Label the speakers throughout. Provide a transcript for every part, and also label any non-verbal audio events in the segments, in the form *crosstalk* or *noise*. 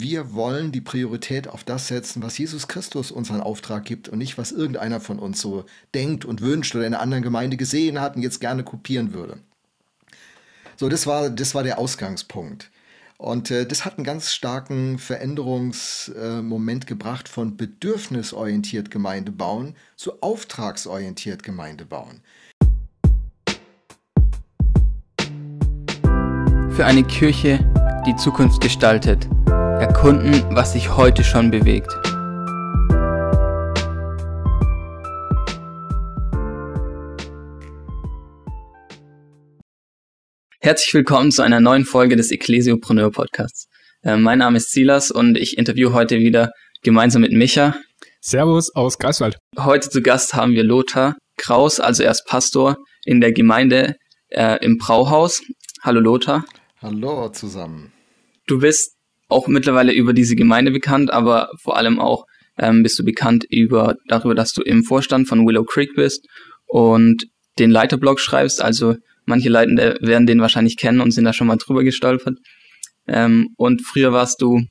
Speaker 1: wir wollen die Priorität auf das setzen, was Jesus Christus unseren Auftrag gibt und nicht, was irgendeiner von uns so denkt und wünscht oder in einer anderen Gemeinde gesehen hat und jetzt gerne kopieren würde. So, das war, das war der Ausgangspunkt. Und äh, das hat einen ganz starken Veränderungsmoment äh, gebracht von bedürfnisorientiert Gemeinde bauen zu auftragsorientiert Gemeinde bauen.
Speaker 2: Für eine Kirche, die Zukunft gestaltet. Erkunden, was sich heute schon bewegt. Herzlich willkommen zu einer neuen Folge des Ecclesiopreneur Podcasts. Äh, mein Name ist Silas und ich interviewe heute wieder gemeinsam mit Micha.
Speaker 3: Servus aus Greifswald.
Speaker 2: Heute zu Gast haben wir Lothar Kraus, also er ist Pastor in der Gemeinde äh, im Brauhaus. Hallo Lothar.
Speaker 1: Hallo zusammen.
Speaker 2: Du bist auch mittlerweile über diese Gemeinde bekannt, aber vor allem auch ähm, bist du bekannt über darüber, dass du im Vorstand von Willow Creek bist und den Leiterblog schreibst. Also manche Leitende werden den wahrscheinlich kennen und sind da schon mal drüber gestolpert. Ähm, und früher warst du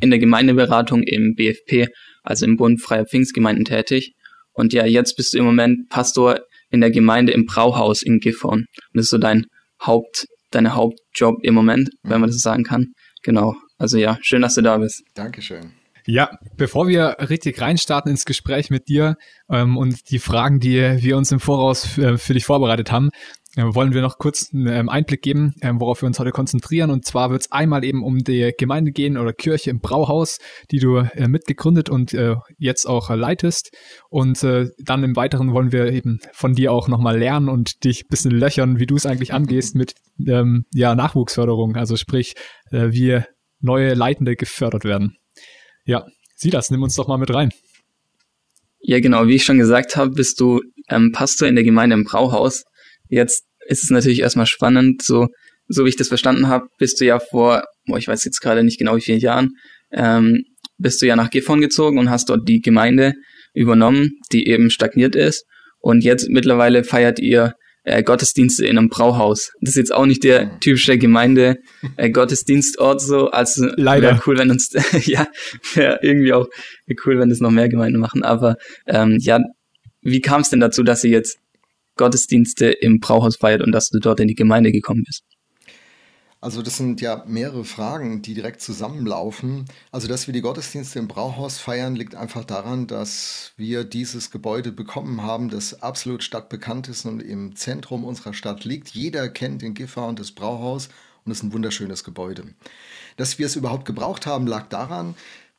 Speaker 2: in der Gemeindeberatung im BFP, also im Bund Freier Pfingstgemeinden tätig. Und ja, jetzt bist du im Moment Pastor in der Gemeinde im Brauhaus in Gifhorn. Das ist so dein Haupt, deine Hauptjob im Moment, wenn man das sagen kann. Genau. Also ja, schön, dass du da bist.
Speaker 1: Dankeschön.
Speaker 3: Ja, bevor wir richtig reinstarten ins Gespräch mit dir ähm, und die Fragen, die wir uns im Voraus äh, für dich vorbereitet haben, wollen wir noch kurz einen ähm, Einblick geben, äh, worauf wir uns heute konzentrieren. Und zwar wird es einmal eben um die Gemeinde gehen oder Kirche im Brauhaus, die du äh, mitgegründet und äh, jetzt auch leitest. Und äh, dann im Weiteren wollen wir eben von dir auch nochmal lernen und dich ein bisschen löchern, wie du es eigentlich angehst mit ähm, ja, Nachwuchsförderung. Also sprich, äh, wie neue Leitende gefördert werden. Ja, Silas, nimm uns doch mal mit rein.
Speaker 2: Ja, genau. Wie ich schon gesagt habe, bist du ähm, Pastor in der Gemeinde im Brauhaus. Jetzt ist es natürlich erstmal spannend, so, so wie ich das verstanden habe, bist du ja vor, boah, ich weiß jetzt gerade nicht genau wie vielen Jahren, ähm, bist du ja nach Gifhorn gezogen und hast dort die Gemeinde übernommen, die eben stagniert ist. Und jetzt mittlerweile feiert ihr äh, Gottesdienste in einem Brauhaus. Das ist jetzt auch nicht der mhm. typische Gemeinde äh, Gottesdienstort so. Also
Speaker 3: leider
Speaker 2: cool, wenn uns *laughs* ja wäre irgendwie auch cool, wenn das noch mehr Gemeinden machen. Aber ähm, ja, wie kam es denn dazu, dass ihr jetzt Gottesdienste im Brauhaus feiert und dass du dort in die Gemeinde gekommen bist?
Speaker 1: Also das sind ja mehrere Fragen, die direkt zusammenlaufen. Also dass wir die Gottesdienste im Brauhaus feiern, liegt einfach daran, dass wir dieses Gebäude bekommen haben, das absolut stadtbekannt ist und im Zentrum unserer Stadt liegt. Jeder kennt den Giffer und das Brauhaus und es ist ein wunderschönes Gebäude. Dass wir es überhaupt gebraucht haben, lag daran,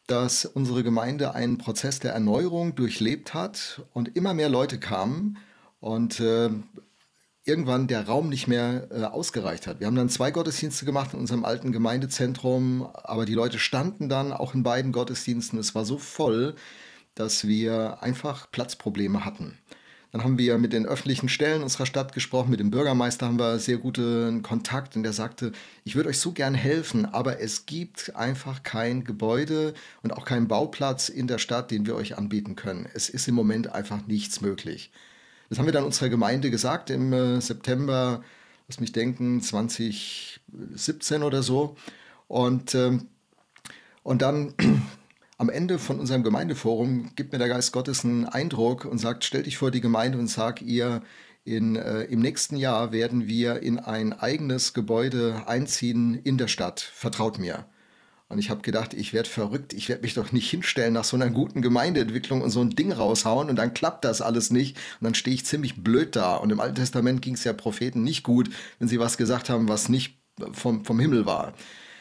Speaker 1: dass unsere Gemeinde einen Prozess der Erneuerung durchlebt hat und immer mehr Leute kamen und äh, irgendwann der Raum nicht mehr äh, ausgereicht hat. Wir haben dann zwei Gottesdienste gemacht in unserem alten Gemeindezentrum, aber die Leute standen dann auch in beiden Gottesdiensten. Es war so voll, dass wir einfach Platzprobleme hatten. Dann haben wir mit den öffentlichen Stellen unserer Stadt gesprochen, mit dem Bürgermeister haben wir sehr guten Kontakt und der sagte, ich würde euch so gern helfen, aber es gibt einfach kein Gebäude und auch keinen Bauplatz in der Stadt, den wir euch anbieten können. Es ist im Moment einfach nichts möglich. Das haben wir dann unserer Gemeinde gesagt im äh, September, lass mich denken, 2017 oder so. Und, ähm, und dann *clears throat* am Ende von unserem Gemeindeforum gibt mir der Geist Gottes einen Eindruck und sagt, stell dich vor die Gemeinde und sag ihr, in, äh, im nächsten Jahr werden wir in ein eigenes Gebäude einziehen in der Stadt. Vertraut mir. Und ich habe gedacht, ich werde verrückt, ich werde mich doch nicht hinstellen nach so einer guten Gemeindeentwicklung und so ein Ding raushauen und dann klappt das alles nicht und dann stehe ich ziemlich blöd da. Und im Alten Testament ging es ja Propheten nicht gut, wenn sie was gesagt haben, was nicht vom, vom Himmel war.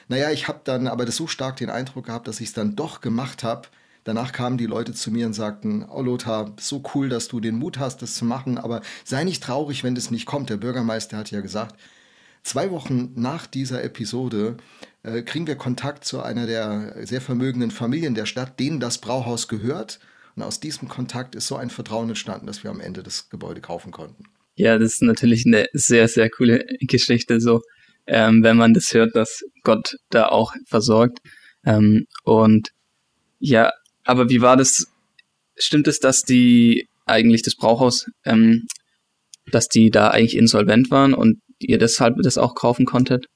Speaker 1: Naja, ich habe dann aber das so stark den Eindruck gehabt, dass ich es dann doch gemacht habe. Danach kamen die Leute zu mir und sagten, oh Lothar, so cool, dass du den Mut hast, das zu machen, aber sei nicht traurig, wenn das nicht kommt. Der Bürgermeister hat ja gesagt, Zwei Wochen nach dieser Episode äh, kriegen wir Kontakt zu einer der sehr vermögenden Familien der Stadt, denen das Brauhaus gehört. Und aus diesem Kontakt ist so ein Vertrauen entstanden, dass wir am Ende das Gebäude kaufen konnten.
Speaker 2: Ja, das ist natürlich eine sehr, sehr coole Geschichte, so ähm, wenn man das hört, dass Gott da auch versorgt. Ähm, und ja, aber wie war das? Stimmt es, dass die eigentlich das Brauhaus, ähm, dass die da eigentlich insolvent waren und ihr deshalb das auch kaufen konntet?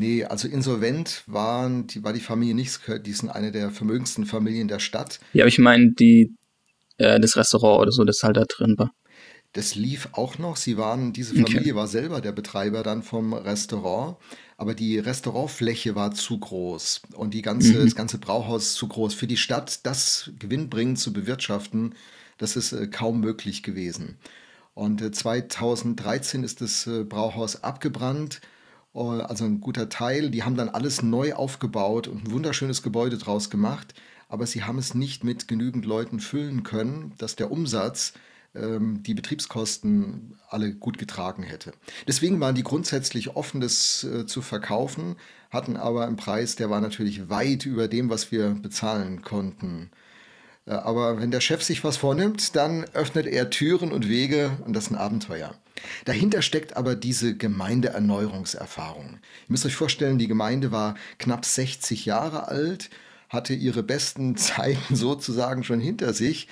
Speaker 1: Nee, also insolvent waren, die, war die Familie nicht, die sind eine der vermögendsten Familien der Stadt.
Speaker 2: Ja, aber ich meine, die, äh, das Restaurant oder so, das halt da drin war.
Speaker 1: Das lief auch noch. Sie waren, diese Familie okay. war selber der Betreiber dann vom Restaurant, aber die Restaurantfläche war zu groß und die ganze, mhm. das ganze Brauhaus zu groß. Für die Stadt das gewinnbringend zu bewirtschaften, das ist äh, kaum möglich gewesen. Und äh, 2013 ist das äh, Brauhaus abgebrannt also ein guter Teil. Die haben dann alles neu aufgebaut und ein wunderschönes Gebäude draus gemacht, aber sie haben es nicht mit genügend Leuten füllen können, dass der Umsatz ähm, die Betriebskosten alle gut getragen hätte. Deswegen waren die grundsätzlich offen, das äh, zu verkaufen, hatten aber einen Preis, der war natürlich weit über dem, was wir bezahlen konnten. Aber wenn der Chef sich was vornimmt, dann öffnet er Türen und Wege und das ist ein Abenteuer. Dahinter steckt aber diese Gemeindeerneuerungserfahrung. Ihr müsst euch vorstellen, die Gemeinde war knapp 60 Jahre alt, hatte ihre besten *laughs* Zeiten sozusagen schon hinter sich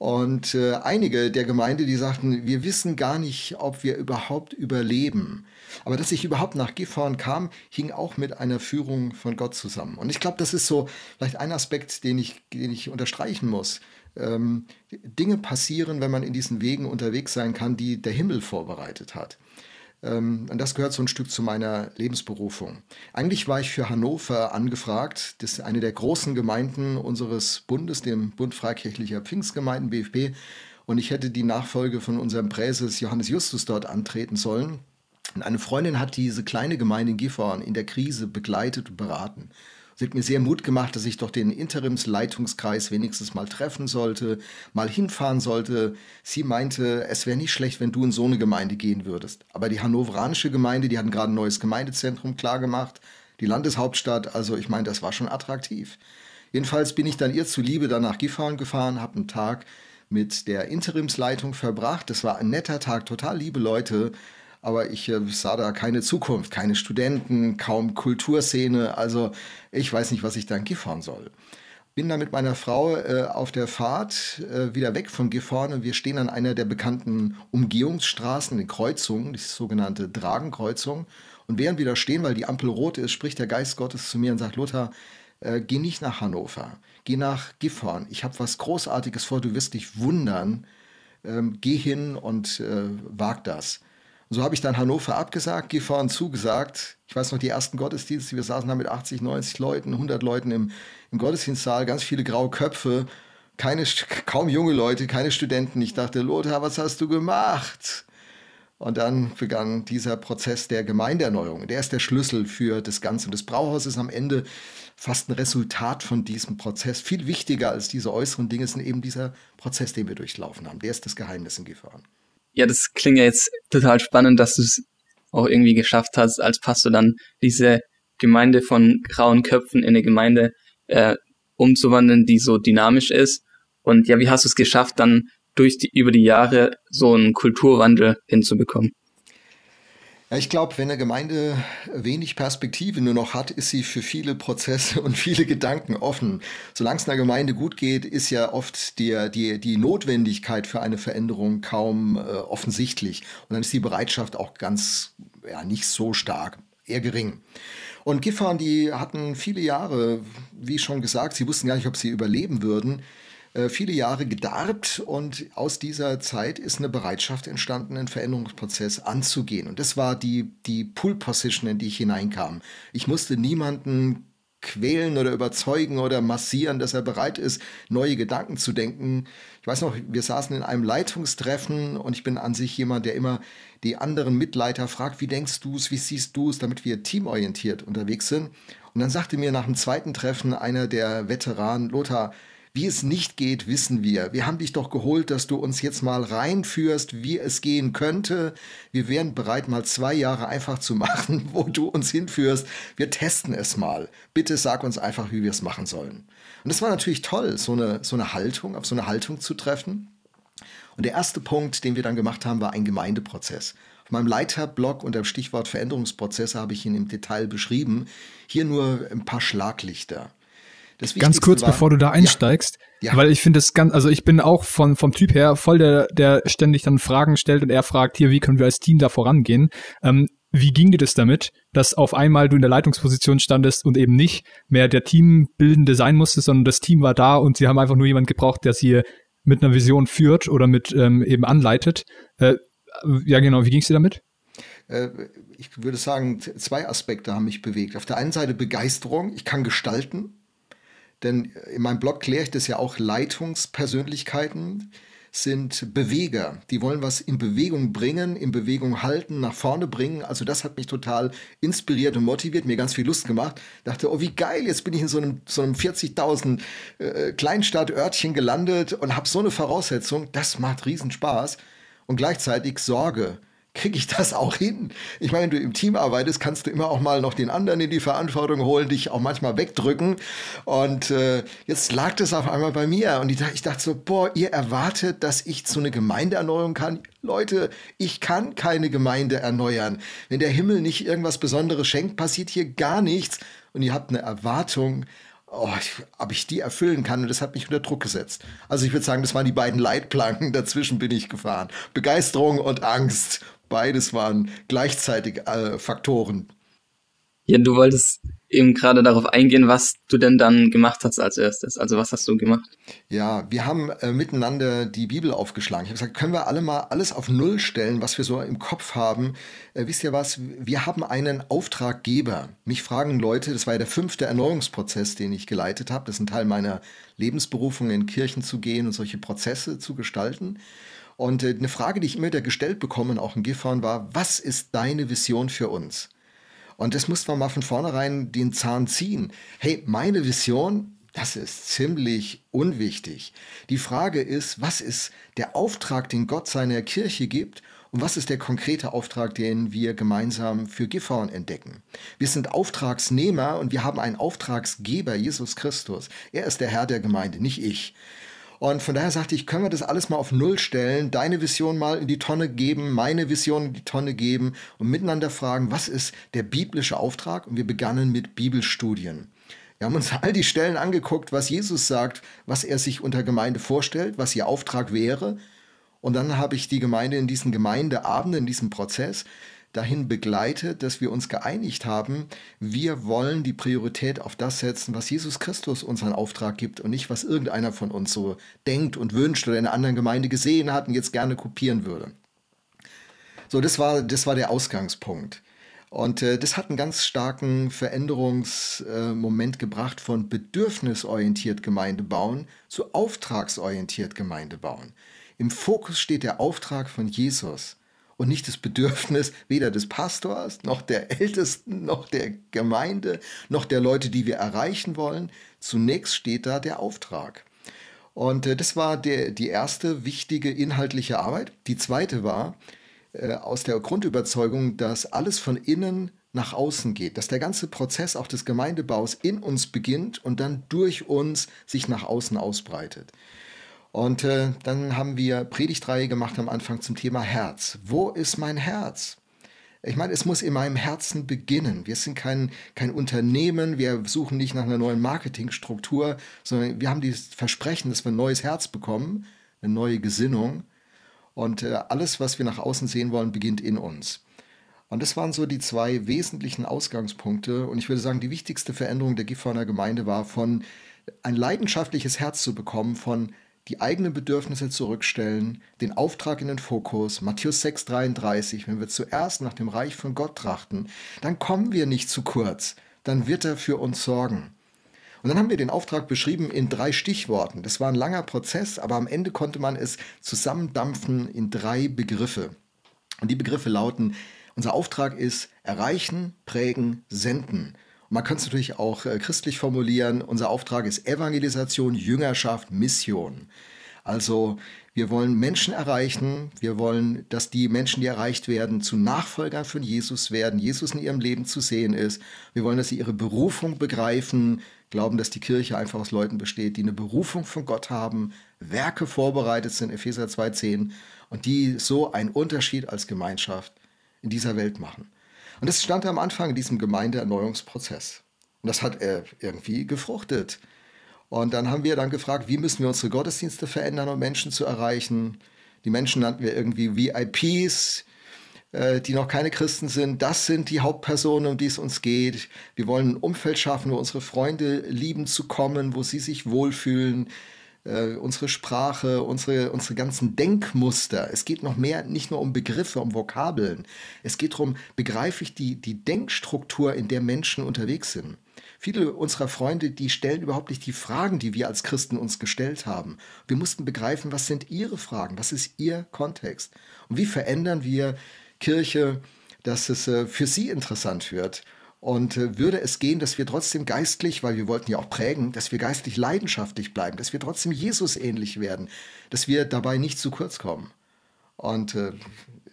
Speaker 1: und äh, einige der Gemeinde, die sagten, wir wissen gar nicht, ob wir überhaupt überleben. Aber dass ich überhaupt nach Gifhorn kam, hing auch mit einer Führung von Gott zusammen. Und ich glaube, das ist so vielleicht ein Aspekt, den ich, den ich unterstreichen muss. Ähm, Dinge passieren, wenn man in diesen Wegen unterwegs sein kann, die der Himmel vorbereitet hat. Ähm, und das gehört so ein Stück zu meiner Lebensberufung. Eigentlich war ich für Hannover angefragt. Das ist eine der großen Gemeinden unseres Bundes, dem Bund Freikirchlicher Pfingstgemeinden, BFP. Und ich hätte die Nachfolge von unserem Präses Johannes Justus dort antreten sollen. Und eine Freundin hat diese kleine Gemeinde in Gifhorn in der Krise begleitet und beraten. Sie hat mir sehr Mut gemacht, dass ich doch den Interimsleitungskreis wenigstens mal treffen sollte, mal hinfahren sollte. Sie meinte, es wäre nicht schlecht, wenn du in so eine Gemeinde gehen würdest. Aber die hannoveranische Gemeinde, die hatten gerade ein neues Gemeindezentrum klargemacht, die Landeshauptstadt, also ich meine, das war schon attraktiv. Jedenfalls bin ich dann ihr zuliebe dann nach Gifhorn gefahren, habe einen Tag mit der Interimsleitung verbracht. Das war ein netter Tag, total liebe Leute aber ich äh, sah da keine Zukunft, keine Studenten, kaum Kulturszene. Also ich weiß nicht, was ich da in Gifhorn soll. Bin dann mit meiner Frau äh, auf der Fahrt äh, wieder weg von Gifhorn und wir stehen an einer der bekannten Umgehungsstraßen, den Kreuzungen, die sogenannte Dragenkreuzung. Und während wir da stehen, weil die Ampel rot ist, spricht der Geist Gottes zu mir und sagt, Lothar, äh, geh nicht nach Hannover, geh nach Gifhorn. Ich habe was Großartiges vor, du wirst dich wundern. Ähm, geh hin und äh, wag das. Und so habe ich dann Hannover abgesagt, Gifhorn zugesagt. Ich weiß noch, die ersten Gottesdienste, wir saßen da mit 80, 90 Leuten, 100 Leuten im, im Gottesdienstsaal, ganz viele graue Köpfe, keine, kaum junge Leute, keine Studenten. Ich dachte, Lothar, was hast du gemacht? Und dann begann dieser Prozess der Gemeindeerneuerung. Der ist der Schlüssel für das Ganze. Und das Brauhaus ist am Ende fast ein Resultat von diesem Prozess. Viel wichtiger als diese äußeren Dinge sind eben dieser Prozess, den wir durchlaufen haben. Der ist das Geheimnis in Gifhorn
Speaker 2: ja, das klingt ja jetzt total spannend, dass du es auch irgendwie geschafft hast, als Pastor dann diese Gemeinde von grauen Köpfen in eine Gemeinde äh, umzuwandeln, die so dynamisch ist. Und ja, wie hast du es geschafft, dann durch die, über die Jahre so einen Kulturwandel hinzubekommen?
Speaker 1: Ja, ich glaube, wenn eine Gemeinde wenig Perspektive nur noch hat, ist sie für viele Prozesse und viele Gedanken offen. Solange es einer Gemeinde gut geht, ist ja oft die, die, die Notwendigkeit für eine Veränderung kaum äh, offensichtlich. Und dann ist die Bereitschaft auch ganz, ja, nicht so stark, eher gering. Und Gifhorn, die hatten viele Jahre, wie schon gesagt, sie wussten gar nicht, ob sie überleben würden, viele Jahre gedarbt und aus dieser Zeit ist eine Bereitschaft entstanden, einen Veränderungsprozess anzugehen. Und das war die, die Pool-Position, in die ich hineinkam. Ich musste niemanden quälen oder überzeugen oder massieren, dass er bereit ist, neue Gedanken zu denken. Ich weiß noch, wir saßen in einem Leitungstreffen und ich bin an sich jemand, der immer die anderen Mitleiter fragt, wie denkst du es, wie siehst du es, damit wir teamorientiert unterwegs sind. Und dann sagte mir nach dem zweiten Treffen einer der Veteranen, Lothar, wie es nicht geht, wissen wir. Wir haben dich doch geholt, dass du uns jetzt mal reinführst, wie es gehen könnte. Wir wären bereit, mal zwei Jahre einfach zu *laughs* machen, wo du uns hinführst. Wir testen es mal. Bitte sag uns einfach, wie wir es machen sollen. Und es war natürlich toll, so eine, so eine Haltung, auf so eine Haltung zu treffen. Und der erste Punkt, den wir dann gemacht haben, war ein Gemeindeprozess. Auf meinem Leiterblog unter dem Stichwort Veränderungsprozesse habe ich ihn im Detail beschrieben. Hier nur ein paar Schlaglichter.
Speaker 3: Ganz kurz, war, bevor du da einsteigst, ja, ja. weil ich finde es ganz, also ich bin auch von, vom Typ her voll der, der ständig dann Fragen stellt und er fragt hier, wie können wir als Team da vorangehen. Ähm, wie ging dir das damit, dass auf einmal du in der Leitungsposition standest und eben nicht mehr der Teambildende sein musste, sondern das Team war da und sie haben einfach nur jemanden gebraucht, der sie mit einer Vision führt oder mit ähm, eben anleitet. Äh, ja, genau, wie ging es dir damit?
Speaker 1: Äh, ich würde sagen, zwei Aspekte haben mich bewegt. Auf der einen Seite Begeisterung, ich kann gestalten, denn in meinem Blog kläre ich das ja auch Leitungspersönlichkeiten sind Beweger. Die wollen was in Bewegung bringen, in Bewegung halten, nach vorne bringen. Also das hat mich total inspiriert und motiviert, mir ganz viel Lust gemacht. Dachte, oh wie geil, jetzt bin ich in so einem, so einem 40.000 äh, Kleinstadtörtchen gelandet und habe so eine Voraussetzung. Das macht riesen Spaß. Und gleichzeitig Sorge kriege ich das auch hin? Ich meine, wenn du im Team arbeitest, kannst du immer auch mal noch den anderen in die Verantwortung holen, dich auch manchmal wegdrücken. Und äh, jetzt lag das auf einmal bei mir. Und ich, ich dachte so, boah, ihr erwartet, dass ich zu einer Gemeinde erneuern kann? Leute, ich kann keine Gemeinde erneuern. Wenn der Himmel nicht irgendwas Besonderes schenkt, passiert hier gar nichts. Und ihr habt eine Erwartung, oh, ob ich die erfüllen kann. Und das hat mich unter Druck gesetzt. Also ich würde sagen, das waren die beiden Leitplanken. *laughs* Dazwischen bin ich gefahren. Begeisterung und Angst. Beides waren gleichzeitig äh, Faktoren.
Speaker 2: Ja, du wolltest eben gerade darauf eingehen, was du denn dann gemacht hast als erstes. Also was hast du gemacht?
Speaker 1: Ja, wir haben äh, miteinander die Bibel aufgeschlagen. Ich habe gesagt, können wir alle mal alles auf Null stellen, was wir so im Kopf haben. Äh, wisst ihr was? Wir haben einen Auftraggeber. Mich fragen Leute, das war ja der fünfte Erneuerungsprozess, den ich geleitet habe. Das ist ein Teil meiner Lebensberufung, in Kirchen zu gehen und solche Prozesse zu gestalten. Und äh, eine Frage, die ich immer wieder gestellt bekomme, auch in Gifhorn, war, was ist deine Vision für uns? Und das muss man mal von vornherein den Zahn ziehen. Hey, meine Vision, das ist ziemlich unwichtig. Die Frage ist, was ist der Auftrag, den Gott seiner Kirche gibt und was ist der konkrete Auftrag, den wir gemeinsam für Gifhorn entdecken? Wir sind Auftragsnehmer und wir haben einen Auftragsgeber, Jesus Christus. Er ist der Herr der Gemeinde, nicht ich. Und von daher sagte ich, können wir das alles mal auf Null stellen, deine Vision mal in die Tonne geben, meine Vision in die Tonne geben und miteinander fragen, was ist der biblische Auftrag? Und wir begannen mit Bibelstudien. Wir haben uns *laughs* all die Stellen angeguckt, was Jesus sagt, was er sich unter Gemeinde vorstellt, was ihr Auftrag wäre. Und dann habe ich die Gemeinde in diesen Gemeindeabenden, in diesem Prozess dahin begleitet, dass wir uns geeinigt haben, wir wollen die Priorität auf das setzen, was Jesus Christus unseren Auftrag gibt und nicht, was irgendeiner von uns so denkt und wünscht oder in einer anderen Gemeinde gesehen hat und jetzt gerne kopieren würde. So, das war, das war der Ausgangspunkt. Und äh, das hat einen ganz starken Veränderungsmoment äh, gebracht von bedürfnisorientiert Gemeinde bauen zu auftragsorientiert Gemeinde bauen. Im Fokus steht der Auftrag von Jesus und nicht das Bedürfnis weder des Pastors noch der Ältesten noch der Gemeinde noch der Leute, die wir erreichen wollen. Zunächst steht da der Auftrag. Und äh, das war der, die erste wichtige inhaltliche Arbeit. Die zweite war äh, aus der Grundüberzeugung, dass alles von innen nach außen geht, dass der ganze Prozess auch des Gemeindebaus in uns beginnt und dann durch uns sich nach außen ausbreitet. Und äh, dann haben wir Predigtreihe gemacht am Anfang zum Thema Herz. Wo ist mein Herz? Ich meine, es muss in meinem Herzen beginnen. Wir sind kein, kein Unternehmen, wir suchen nicht nach einer neuen Marketingstruktur, sondern wir haben dieses Versprechen, dass wir ein neues Herz bekommen, eine neue Gesinnung. Und äh, alles, was wir nach außen sehen wollen, beginnt in uns. Und das waren so die zwei wesentlichen Ausgangspunkte. Und ich würde sagen, die wichtigste Veränderung der Gifhorner Gemeinde war von ein leidenschaftliches Herz zu bekommen, von die eigenen Bedürfnisse zurückstellen, den Auftrag in den Fokus, Matthäus 6,33, wenn wir zuerst nach dem Reich von Gott trachten, dann kommen wir nicht zu kurz, dann wird er für uns sorgen. Und dann haben wir den Auftrag beschrieben in drei Stichworten. Das war ein langer Prozess, aber am Ende konnte man es zusammendampfen in drei Begriffe. Und die Begriffe lauten, unser Auftrag ist erreichen, prägen, senden. Man kann es natürlich auch äh, christlich formulieren. Unser Auftrag ist Evangelisation, Jüngerschaft, Mission. Also wir wollen Menschen erreichen. Wir wollen, dass die Menschen, die erreicht werden, zu Nachfolgern von Jesus werden, Jesus in ihrem Leben zu sehen ist. Wir wollen, dass sie ihre Berufung begreifen, glauben, dass die Kirche einfach aus Leuten besteht, die eine Berufung von Gott haben, Werke vorbereitet sind, Epheser 2.10, und die so einen Unterschied als Gemeinschaft in dieser Welt machen. Und das stand am Anfang in diesem Gemeindeerneuerungsprozess. Und das hat äh, irgendwie gefruchtet. Und dann haben wir dann gefragt, wie müssen wir unsere Gottesdienste verändern, um Menschen zu erreichen. Die Menschen nannten wir irgendwie VIPs. äh, die noch keine Christen sind, das sind die Hauptpersonen, um die es uns geht. Wir wollen ein Umfeld schaffen, wo unsere Freunde lieben zu kommen, wo sie sich wohlfühlen, äh, unsere Sprache, unsere, unsere ganzen Denkmuster. Es geht noch mehr, nicht nur um Begriffe, um Vokabeln. Es geht darum, begreife ich die, die Denkstruktur, in der Menschen unterwegs sind. Viele unserer Freunde, die stellen überhaupt nicht die Fragen, die wir als Christen uns gestellt haben. Wir mussten begreifen, was sind ihre Fragen, was ist ihr Kontext und wie verändern wir Kirche, dass es äh, für sie interessant wird. Und äh, würde es gehen, dass wir trotzdem geistlich, weil wir wollten ja auch prägen, dass wir geistlich leidenschaftlich bleiben, dass wir trotzdem Jesus ähnlich werden, dass wir dabei nicht zu kurz kommen. Und äh,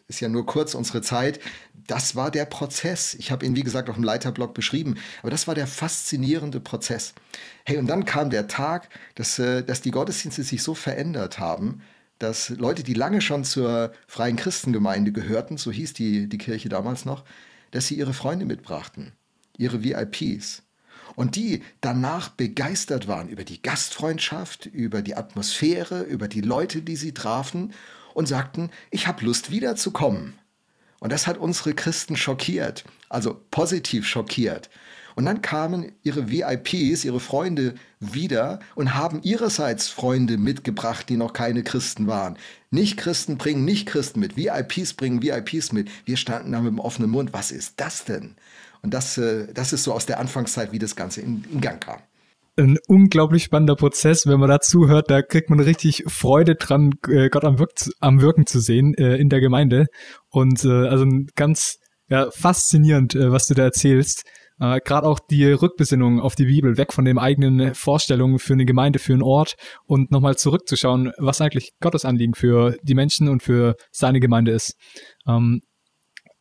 Speaker 1: ist ja nur kurz unsere Zeit. Das war der Prozess. Ich habe ihn, wie gesagt, auf dem Leiterblock beschrieben. Aber das war der faszinierende Prozess. Hey, und dann kam der Tag, dass, äh, dass die Gottesdienste sich so verändert haben, dass Leute, die lange schon zur Freien Christengemeinde gehörten, so hieß die, die Kirche damals noch, dass sie ihre Freunde mitbrachten, ihre VIPs. Und die danach begeistert waren über die Gastfreundschaft, über die Atmosphäre, über die Leute, die sie trafen und sagten, ich habe Lust wiederzukommen. Und das hat unsere Christen schockiert, also positiv schockiert. Und dann kamen ihre VIPs, ihre Freunde wieder und haben ihrerseits Freunde mitgebracht, die noch keine Christen waren. Nicht-Christen bringen Nicht-Christen mit, VIPs bringen VIPs mit. Wir standen da mit dem offenen Mund. Was ist das denn? Und das, äh, das ist so aus der Anfangszeit, wie das Ganze in, in Gang kam
Speaker 3: ein unglaublich spannender Prozess. Wenn man dazu hört, da kriegt man richtig Freude dran, äh, Gott am, Wirk am Wirken zu sehen äh, in der Gemeinde. Und äh, also ganz ja, faszinierend, äh, was du da erzählst. Äh, Gerade auch die Rückbesinnung auf die Bibel, weg von den eigenen Vorstellungen für eine Gemeinde, für einen Ort und nochmal zurückzuschauen, was eigentlich Gottes Anliegen für die Menschen und für seine Gemeinde ist. Ähm,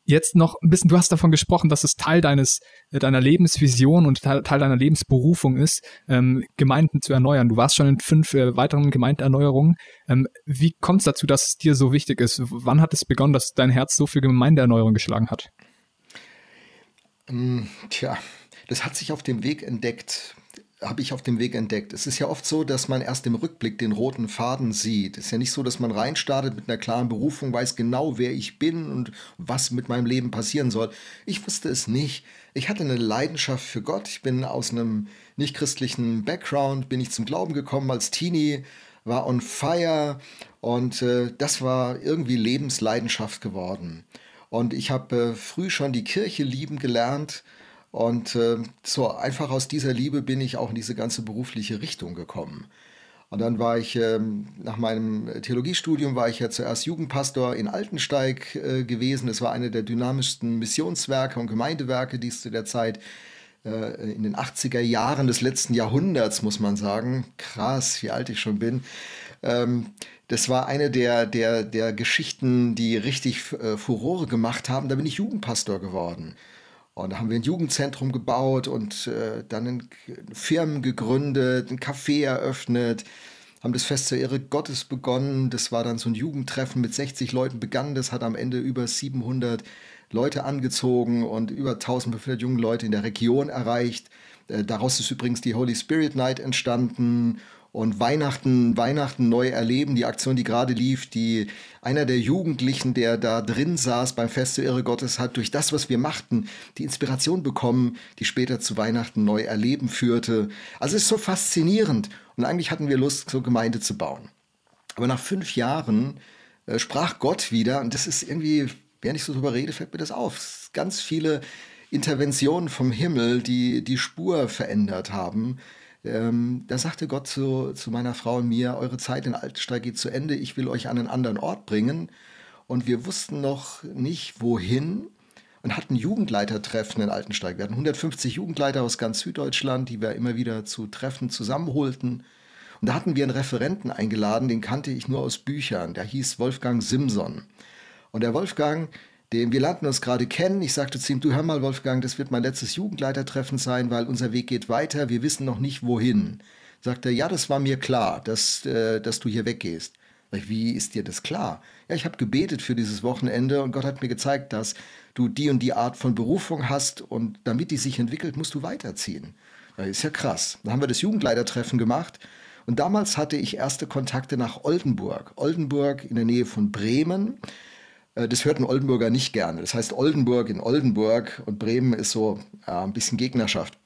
Speaker 3: jetzt noch ein bisschen, du hast davon gesprochen, dass es Teil deines, deiner Lebensvision und Teil, Teil deiner Lebensberufung ist, ähm, Gemeinden zu erneuern. Du warst schon in fünf äh, weiteren Gemeindeerneuerungen. Ähm, wie kommt es dazu, dass es dir so wichtig ist? Wann hat es begonnen, dass dein Herz so viel Gemeindeerneuerung geschlagen hat?
Speaker 1: Mm, tja, das hat sich auf dem Weg entdeckt, habe ich auf dem Weg entdeckt. Es ist ja oft so, dass man erst im Rückblick den roten Faden sieht. Es ist ja nicht so, dass man reinstartet mit einer klaren Berufung, weiß genau, wer ich bin und was mit meinem Leben passieren soll. Ich wusste es nicht. Ich hatte eine Leidenschaft für Gott. Ich bin aus einem nichtchristlichen Background, bin ich zum Glauben gekommen als Teenie, war on fire und äh, das war irgendwie Lebensleidenschaft geworden. Und ich habe äh, früh schon die Kirche lieben gelernt. Und äh, so einfach aus dieser Liebe bin ich auch in diese ganze berufliche Richtung gekommen. Und dann war ich ähm, nach meinem Theologiestudium war ich ja zuerst Jugendpastor in Altensteig äh, gewesen. Es war eine der dynamischsten Missionswerke und Gemeindewerke, die es zu der Zeit äh, in den 80er Jahren des letzten Jahrhunderts, muss man sagen. Krass, wie alt ich schon bin. Ähm, das war eine der, der, der Geschichten, die richtig äh, Furore gemacht haben. Da bin ich Jugendpastor geworden. Und da haben wir ein Jugendzentrum gebaut und äh, dann Firmen gegründet, ein Café eröffnet, haben das Fest zur Ehre Gottes begonnen. Das war dann so ein Jugendtreffen mit 60 Leuten begann. Das hat am Ende über 700 Leute angezogen und über 1500 junge Leute in der Region erreicht. Äh, daraus ist übrigens die Holy Spirit Night entstanden und Weihnachten, Weihnachten neu erleben, die Aktion, die gerade lief, die einer der Jugendlichen, der da drin saß beim Fest zur Ehre Gottes, hat durch das, was wir machten, die Inspiration bekommen, die später zu Weihnachten neu erleben führte. Also es ist so faszinierend. Und eigentlich hatten wir Lust, so Gemeinde zu bauen. Aber nach fünf Jahren äh, sprach Gott wieder, und das ist irgendwie, während ich so drüber rede, fällt mir das auf. Ganz viele Interventionen vom Himmel, die die Spur verändert haben ähm, da sagte Gott zu, zu meiner Frau und mir, eure Zeit in Altensteig geht zu Ende, ich will euch an einen anderen Ort bringen. Und wir wussten noch nicht, wohin und hatten Jugendleitertreffen in Altensteig. Wir hatten 150 Jugendleiter aus ganz Süddeutschland, die wir immer wieder zu Treffen zusammenholten. Und da hatten wir einen Referenten eingeladen, den kannte ich nur aus Büchern. Der hieß Wolfgang Simson. Und der Wolfgang, den wir lernten uns gerade kennen. Ich sagte zu ihm, du hör mal, Wolfgang, das wird mein letztes Jugendleitertreffen sein, weil unser Weg geht weiter, wir wissen noch nicht wohin. Sagt er, ja, das war mir klar, dass, äh, dass du hier weggehst. Ich, wie ist dir das klar? Ja, ich habe gebetet für dieses Wochenende und Gott hat mir gezeigt, dass du die und die Art von Berufung hast und damit die sich entwickelt, musst du weiterziehen. Das ist ja krass. Dann haben wir das Jugendleitertreffen gemacht und damals hatte ich erste Kontakte nach Oldenburg. Oldenburg in der Nähe von Bremen das hört ein Oldenburger nicht gerne. Das heißt Oldenburg in Oldenburg und Bremen ist so ja, ein bisschen Gegnerschaft.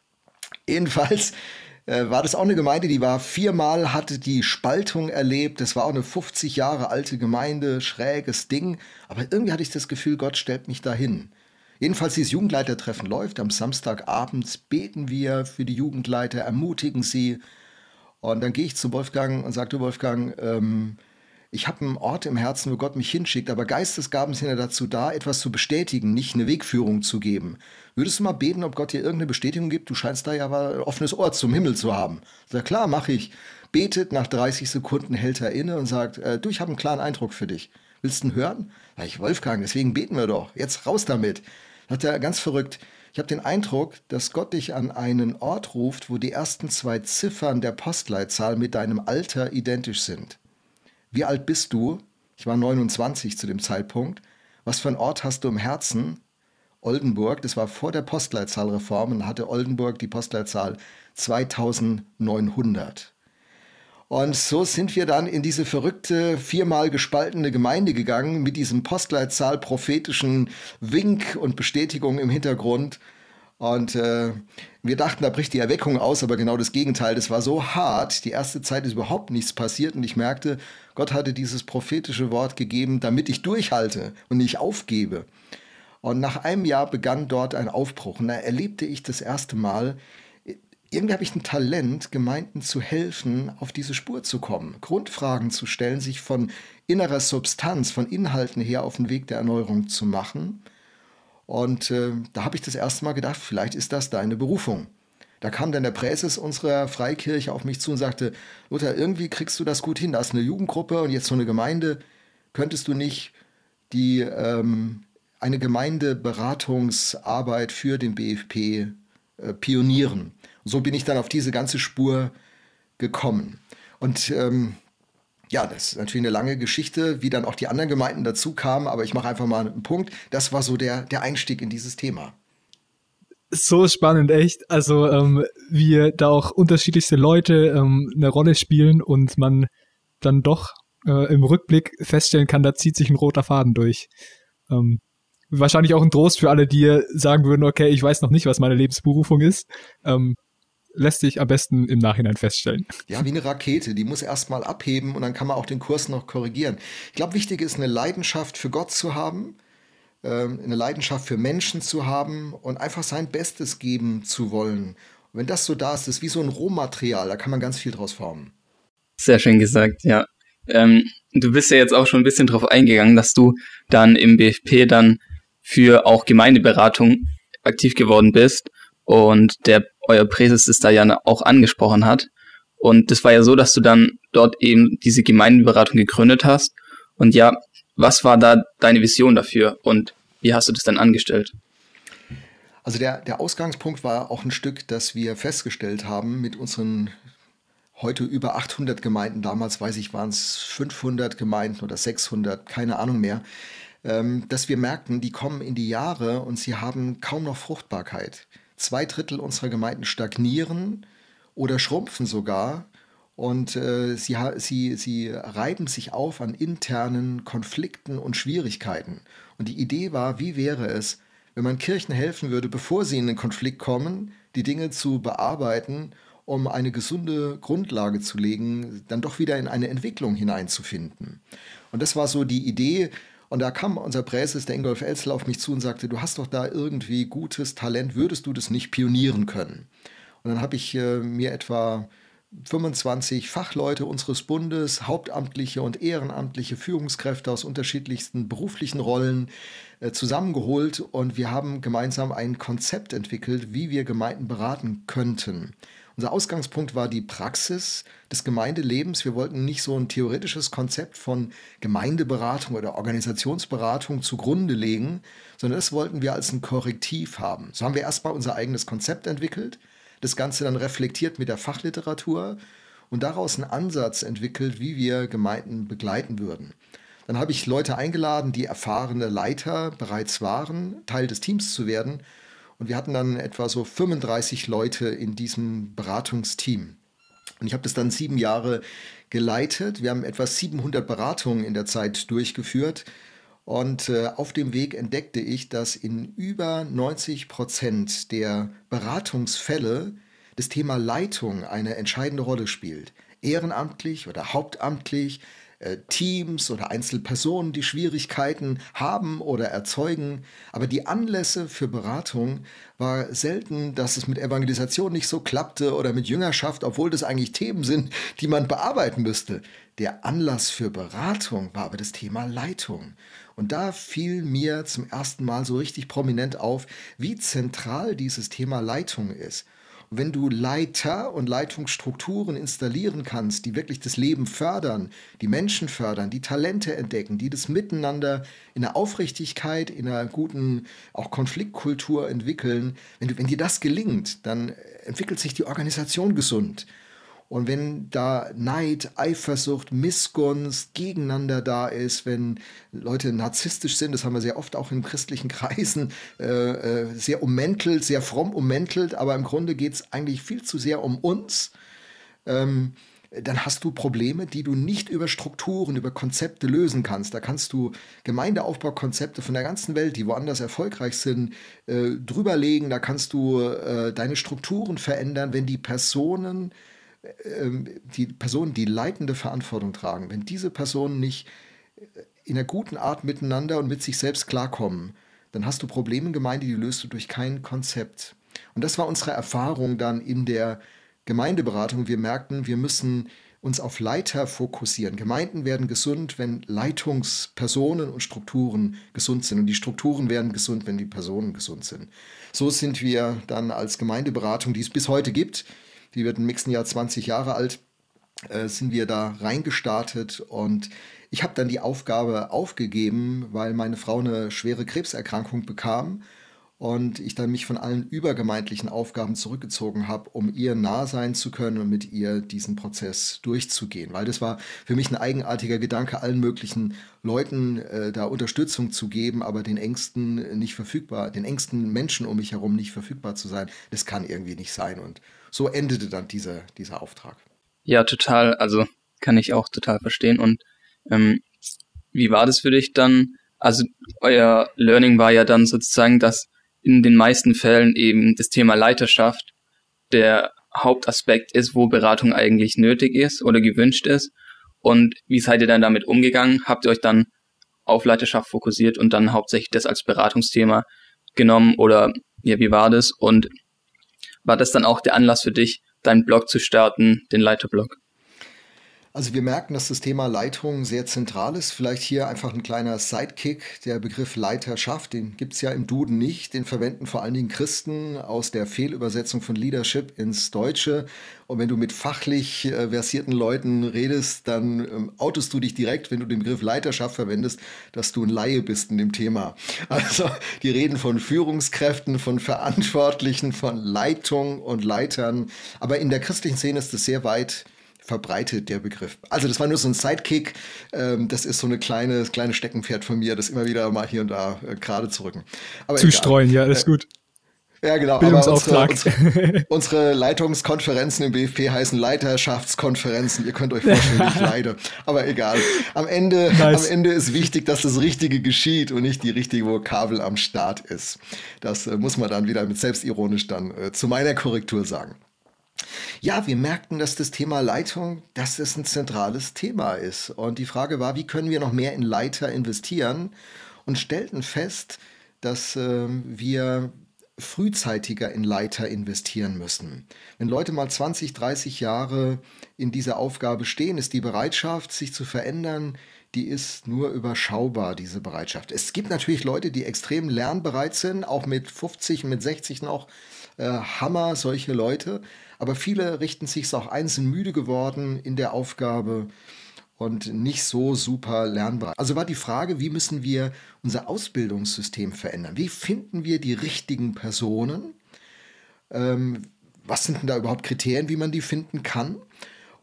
Speaker 1: Jedenfalls äh, war das auch eine Gemeinde, die war viermal, hatte die Spaltung erlebt. Das war auch eine 50 Jahre alte Gemeinde, schräges Ding. Aber irgendwie hatte ich das Gefühl, Gott stellt mich dahin. Jedenfalls dieses Jugendleitertreffen läuft. Am Samstagabends beten wir für die Jugendleiter, ermutigen sie. Und dann gehe ich zu Wolfgang und sagte, Wolfgang, ähm, ich habe einen Ort im Herzen, wo Gott mich hinschickt, aber Geistesgaben sind ja dazu da, etwas zu bestätigen, nicht eine Wegführung zu geben. Würdest du mal beten, ob Gott dir irgendeine Bestätigung gibt? Du scheinst da ja aber ein offenes Ohr zum Himmel zu haben. Sag, klar, mache ich. Betet, nach 30 Sekunden hält er inne und sagt, äh, du, ich habe einen klaren Eindruck für dich. Willst du ihn hören? Sag ich, Wolfgang, deswegen beten wir doch. Jetzt raus damit. Hat er ganz verrückt. Ich habe den Eindruck, dass Gott dich an einen Ort ruft, wo die ersten zwei Ziffern der Postleitzahl mit deinem Alter identisch sind. Wie alt bist du? Ich war 29 zu dem Zeitpunkt. Was für einen Ort hast du im Herzen? Oldenburg, das war vor der Postleitzahlreform und hatte Oldenburg die Postleitzahl 2900. Und so sind wir dann in diese verrückte, viermal gespaltene Gemeinde gegangen mit diesem Postleitzahl prophetischen Wink und Bestätigung im Hintergrund. Und äh, wir dachten, da bricht die Erweckung aus, aber genau das Gegenteil. Das war so hart. Die erste Zeit ist überhaupt nichts passiert und ich merkte, Gott hatte dieses prophetische Wort gegeben, damit ich durchhalte und nicht aufgebe. Und nach einem Jahr begann dort ein Aufbruch. Und da erlebte ich das erste Mal, irgendwie habe ich ein Talent, Gemeinden zu helfen, auf diese Spur zu kommen, Grundfragen zu stellen, sich von innerer Substanz, von Inhalten her auf den Weg der Erneuerung zu machen und äh, da habe ich das erste Mal gedacht, vielleicht ist das deine Berufung. Da kam dann der Präses unserer Freikirche auf mich zu und sagte, Luther, irgendwie kriegst du das gut hin. Da ist eine Jugendgruppe und jetzt so eine Gemeinde. Könntest du nicht die, ähm, eine Gemeindeberatungsarbeit für den BFP äh, pionieren? Und so bin ich dann auf diese ganze Spur gekommen. Und ähm, ja, das ist natürlich eine lange Geschichte, wie dann auch die anderen Gemeinden dazu kamen, aber ich mache einfach mal einen Punkt. Das war so der, der Einstieg in dieses Thema.
Speaker 3: So spannend, echt. Also, ähm, wie da auch unterschiedlichste Leute ähm, eine Rolle spielen und man dann doch äh, im Rückblick feststellen kann, da zieht sich ein roter Faden durch. Ähm, wahrscheinlich auch ein Trost für alle, die sagen würden, okay, ich weiß noch nicht, was meine Lebensberufung ist. Ähm, lässt sich am besten im Nachhinein feststellen.
Speaker 1: Ja, wie eine Rakete, die muss erstmal abheben und dann kann man auch den Kurs noch korrigieren. Ich glaube, wichtig ist, eine Leidenschaft für Gott zu haben, eine Leidenschaft für Menschen zu haben und einfach sein Bestes geben zu wollen. Und wenn das so da ist, ist wie so ein Rohmaterial, da kann man ganz viel draus formen.
Speaker 2: Sehr schön gesagt, ja. Ähm, du bist ja jetzt auch schon ein bisschen drauf eingegangen, dass du dann im BFP dann für auch Gemeindeberatung aktiv geworden bist und der euer Präses es da ja auch angesprochen hat. Und das war ja so, dass du dann dort eben diese Gemeindenberatung gegründet hast. Und ja, was war da deine Vision dafür und wie hast du das dann angestellt?
Speaker 1: Also der, der Ausgangspunkt war auch ein Stück, dass wir festgestellt haben mit unseren heute über 800 Gemeinden, damals weiß ich, waren es 500 Gemeinden oder 600, keine Ahnung mehr, ähm, dass wir merkten, die kommen in die Jahre und sie haben kaum noch Fruchtbarkeit. Zwei Drittel unserer Gemeinden stagnieren oder schrumpfen sogar. Und äh, sie, sie, sie reiben sich auf an internen Konflikten und Schwierigkeiten. Und die Idee war, wie wäre es, wenn man Kirchen helfen würde, bevor sie in den Konflikt kommen, die Dinge zu bearbeiten, um eine gesunde Grundlage zu legen, dann doch wieder in eine Entwicklung hineinzufinden. Und das war so die Idee, und da kam unser Präses, der Ingolf Elzel, auf mich zu und sagte, du hast doch da irgendwie gutes Talent, würdest du das nicht pionieren können? Und dann habe ich äh, mir etwa 25 Fachleute unseres Bundes, hauptamtliche und ehrenamtliche Führungskräfte aus unterschiedlichsten beruflichen Rollen äh, zusammengeholt und wir haben gemeinsam ein Konzept entwickelt, wie wir Gemeinden beraten könnten. Unser Ausgangspunkt war die Praxis des Gemeindelebens. Wir wollten nicht so ein theoretisches Konzept von Gemeindeberatung oder Organisationsberatung zugrunde legen, sondern das wollten wir als ein Korrektiv haben. So haben wir erstmal unser eigenes Konzept entwickelt, das Ganze dann reflektiert mit der Fachliteratur und daraus einen Ansatz entwickelt, wie wir Gemeinden begleiten würden. Dann habe ich Leute eingeladen, die erfahrene Leiter bereits waren, Teil des Teams zu werden und wir hatten dann etwa so 35 Leute in diesem Beratungsteam. Und ich habe das dann sieben Jahre geleitet. Wir haben etwa 700 Beratungen in der Zeit durchgeführt. Und äh, auf dem Weg entdeckte ich, dass in über 90 Prozent der Beratungsfälle das Thema Leitung eine entscheidende Rolle spielt. Ehrenamtlich oder hauptamtlich, äh, Teams oder Einzelpersonen, die Schwierigkeiten haben oder erzeugen. Aber die Anlässe für Beratung war selten, dass es mit Evangelisation nicht so klappte oder mit Jüngerschaft, obwohl das eigentlich Themen sind, die man bearbeiten müsste. Der Anlass für Beratung war aber das Thema Leitung. Und da fiel mir zum ersten Mal so richtig prominent auf, wie zentral dieses Thema Leitung ist wenn du Leiter und Leitungsstrukturen installieren kannst, die wirklich das Leben fördern, die Menschen fördern, die Talente entdecken, die das Miteinander in der Aufrichtigkeit, in einer guten auch Konfliktkultur entwickeln, wenn, du, wenn dir das gelingt, dann entwickelt sich die Organisation gesund. Und wenn da Neid, Eifersucht, Missgunst gegeneinander da ist, wenn Leute narzisstisch sind, das haben wir sehr oft auch in christlichen Kreisen, äh, äh, sehr ummäntelt, sehr fromm ummäntelt, aber im Grunde geht es eigentlich viel zu sehr um uns. Ähm, dann hast du Probleme, die du nicht über Strukturen, über Konzepte lösen kannst. Da kannst du Gemeindeaufbaukonzepte von der ganzen Welt, die woanders erfolgreich sind, äh, drüberlegen. Da kannst du äh, deine Strukturen verändern, wenn die Personen die Personen, die leitende Verantwortung tragen, wenn diese Personen nicht äh, in einer guten Art miteinander und mit sich selbst klarkommen, dann hast du Probleme in Gemeinde, die löst du durch kein Konzept. Und das war unsere Erfahrung dann in der Gemeindeberatung. Wir merkten, wir müssen uns auf Leiter fokussieren. Gemeinden werden gesund, wenn Leitungspersonen und Strukturen gesund sind. Und die Strukturen werden gesund, wenn die Personen gesund sind. So sind wir dann als Gemeindeberatung, die es bis heute gibt, die wird im nächsten Jahr 20 Jahre alt, äh, sind wir da reingestartet und ich habe dann die Aufgabe aufgegeben, weil meine Frau eine schwere Krebserkrankung bekam und ich dann mich von allen übergemeindlichen Aufgaben zurückgezogen habe, um ihr nah sein zu können und mit ihr diesen Prozess durchzugehen. Weil das war für mich ein eigenartiger Gedanke, allen möglichen Leuten äh, da Unterstützung zu geben, aber den engsten nicht verfügbar, den engsten Menschen um mich herum nicht verfügbar zu sein. Das kann irgendwie nicht sein und so endete dann dieser, dieser Auftrag.
Speaker 2: Ja, total. Also kann ich auch total verstehen. Und ähm, wie war das für dich dann? Also euer Learning war ja dann sozusagen, dass in den meisten Fällen eben das Thema Leiterschaft der Hauptaspekt ist, wo Beratung eigentlich nötig ist oder gewünscht ist. Und wie seid ihr dann damit umgegangen? Habt ihr euch dann auf Leiterschaft fokussiert und dann hauptsächlich das als Beratungsthema genommen oder ja, wie war das? Und war das dann auch der Anlass für dich, deinen Blog zu starten, den Leiterblog?
Speaker 1: Also wir merken, dass das Thema Leitung sehr zentral ist. Vielleicht hier einfach ein kleiner Sidekick. Der Begriff Leiterschaft, den gibt es ja im Duden nicht. Den verwenden vor allen Dingen Christen aus der Fehlübersetzung von Leadership ins Deutsche. Und wenn du mit fachlich äh, versierten Leuten redest, dann ähm, outest du dich direkt, wenn du den Begriff Leiterschaft verwendest, dass du ein Laie bist in dem Thema. *laughs* Also die reden von Führungskräften, von Verantwortlichen, von Leitung und Leitern. Aber in der christlichen Szene ist es sehr weit verbreitet, der Begriff. Also das war nur so ein Sidekick. Ähm, das ist so eine kleine, kleine Steckenpferd von mir, das immer wieder mal hier und da äh, gerade zu rücken.
Speaker 3: Aber zu egal. ja, ist gut.
Speaker 1: Ja, genau. Aber unsere, unsere, unsere, Leitungskonferenzen im BFP heißen Leiterschaftskonferenzen. Ihr könnt euch vorstellen, ich *laughs* leide. Aber egal. Am Ende, nice. am Ende ist wichtig, dass das Richtige geschieht und nicht die richtige Vokabel am Start ist. Das äh, muss man dann wieder mit selbstironisch dann äh, zu meiner Korrektur sagen. Ja, wir merkten, dass das Thema Leitung, dass das ein zentrales Thema ist. Und die Frage war, wie können wir noch mehr in Leiter investieren? Und stellten fest, dass äh, wir frühzeitiger in Leiter investieren müssen. Wenn Leute mal 20, 30 Jahre in dieser Aufgabe stehen, ist die Bereitschaft, sich zu verändern, die ist nur überschaubar, diese Bereitschaft. Es gibt natürlich Leute, die extrem lernbereit sind, auch mit 50, mit 60 noch. Äh, Hammer, solche Leute. Aber viele richten sich auch ein, sind müde geworden in der Aufgabe und nicht so super lernbereit. Also war die Frage, wie müssen wir unser Ausbildungssystem verändern? Wie finden wir die richtigen Personen? Ähm, was sind denn da überhaupt Kriterien, wie man die finden kann?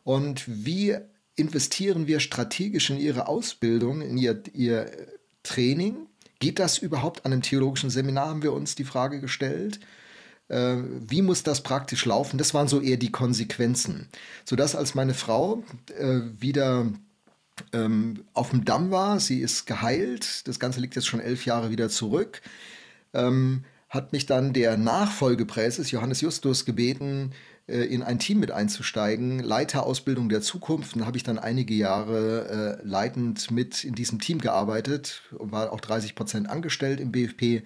Speaker 1: Und wie investieren wir strategisch in ihre Ausbildung, in ihr, ihr Training? Geht das überhaupt an einem theologischen Seminar, haben wir uns die Frage gestellt. Äh, wie muss das praktisch laufen? Das waren so eher die Konsequenzen. Sodass als meine Frau äh, wieder ähm, auf dem Damm war. Sie ist geheilt. Das Ganze liegt jetzt schon elf Jahre wieder zurück. Ähm, hat mich dann der Nachfolgepräses Johannes Justus gebeten, äh, in ein Team mit einzusteigen, Leiterausbildung der Zukunft. Und habe ich dann einige Jahre äh, leitend mit in diesem Team gearbeitet und war auch 30 Prozent angestellt im BFP,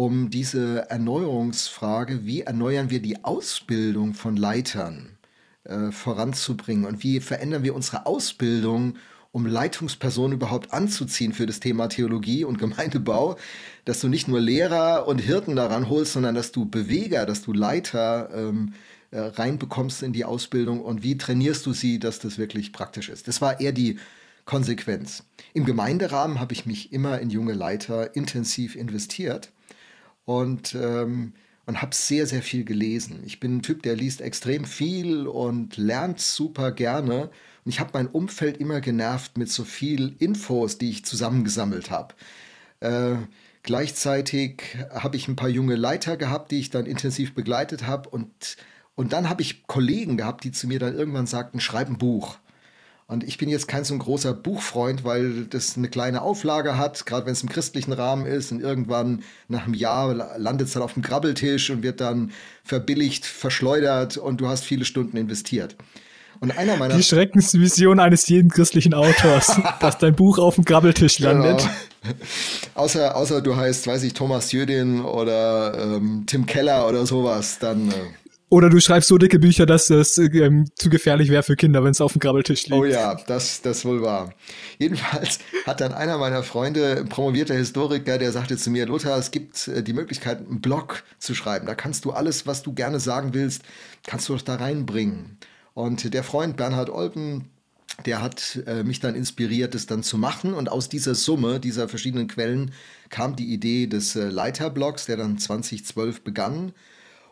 Speaker 1: um diese Erneuerungsfrage, wie erneuern wir die Ausbildung von Leitern, äh, voranzubringen und wie verändern wir unsere Ausbildung, um Leitungspersonen überhaupt anzuziehen für das Thema Theologie und Gemeindebau, dass du nicht nur Lehrer und Hirten daran holst, sondern dass du Beweger, dass du Leiter ähm, äh, reinbekommst in die Ausbildung und wie trainierst du sie, dass das wirklich praktisch ist. Das war eher die Konsequenz. Im Gemeinderahmen habe ich mich immer in junge Leiter intensiv investiert und, ähm, und habe sehr, sehr viel gelesen. Ich bin ein Typ, der liest extrem viel und lernt super gerne. Und ich habe mein Umfeld immer genervt mit so viel Infos, die ich zusammengesammelt habe. Äh, gleichzeitig habe ich ein paar junge Leiter gehabt, die ich dann intensiv begleitet habe und und dann habe ich Kollegen gehabt, die zu mir dann irgendwann sagten, schreib ein Buch. Und ich bin jetzt kein so ein großer Buchfreund, weil das eine kleine Auflage hat, gerade wenn es im christlichen Rahmen ist. Und irgendwann nach einem Jahr landet es dann auf dem Grabbeltisch und wird dann verbilligt, verschleudert und du hast viele Stunden investiert. Und einer meiner
Speaker 3: Die Schreckensvision eines jeden christlichen Autors, *laughs* dass dein Buch auf dem Grabbeltisch genau. landet.
Speaker 1: Genau. außer, außer du heißt, weiß ich, Thomas Jödin oder ähm, Tim Keller oder sowas, dann. Äh,
Speaker 3: oder du schreibst so dicke Bücher, dass das ähm, zu gefährlich wäre für Kinder, wenn es auf dem Grabbeltisch liegt.
Speaker 1: Oh ja, das, das wohl wahr. Jedenfalls hat dann einer meiner Freunde, promovierter Historiker, der sagte zu mir, Lothar, es gibt äh, die Möglichkeit, einen Blog zu schreiben. Da kannst du alles, was du gerne sagen willst, kannst du da reinbringen. Und der Freund Bernhard Olpen, der hat äh, mich dann inspiriert, das dann zu machen. Und aus dieser Summe, dieser verschiedenen Quellen, kam die Idee des äh, Leiterblogs, der dann 2012 begann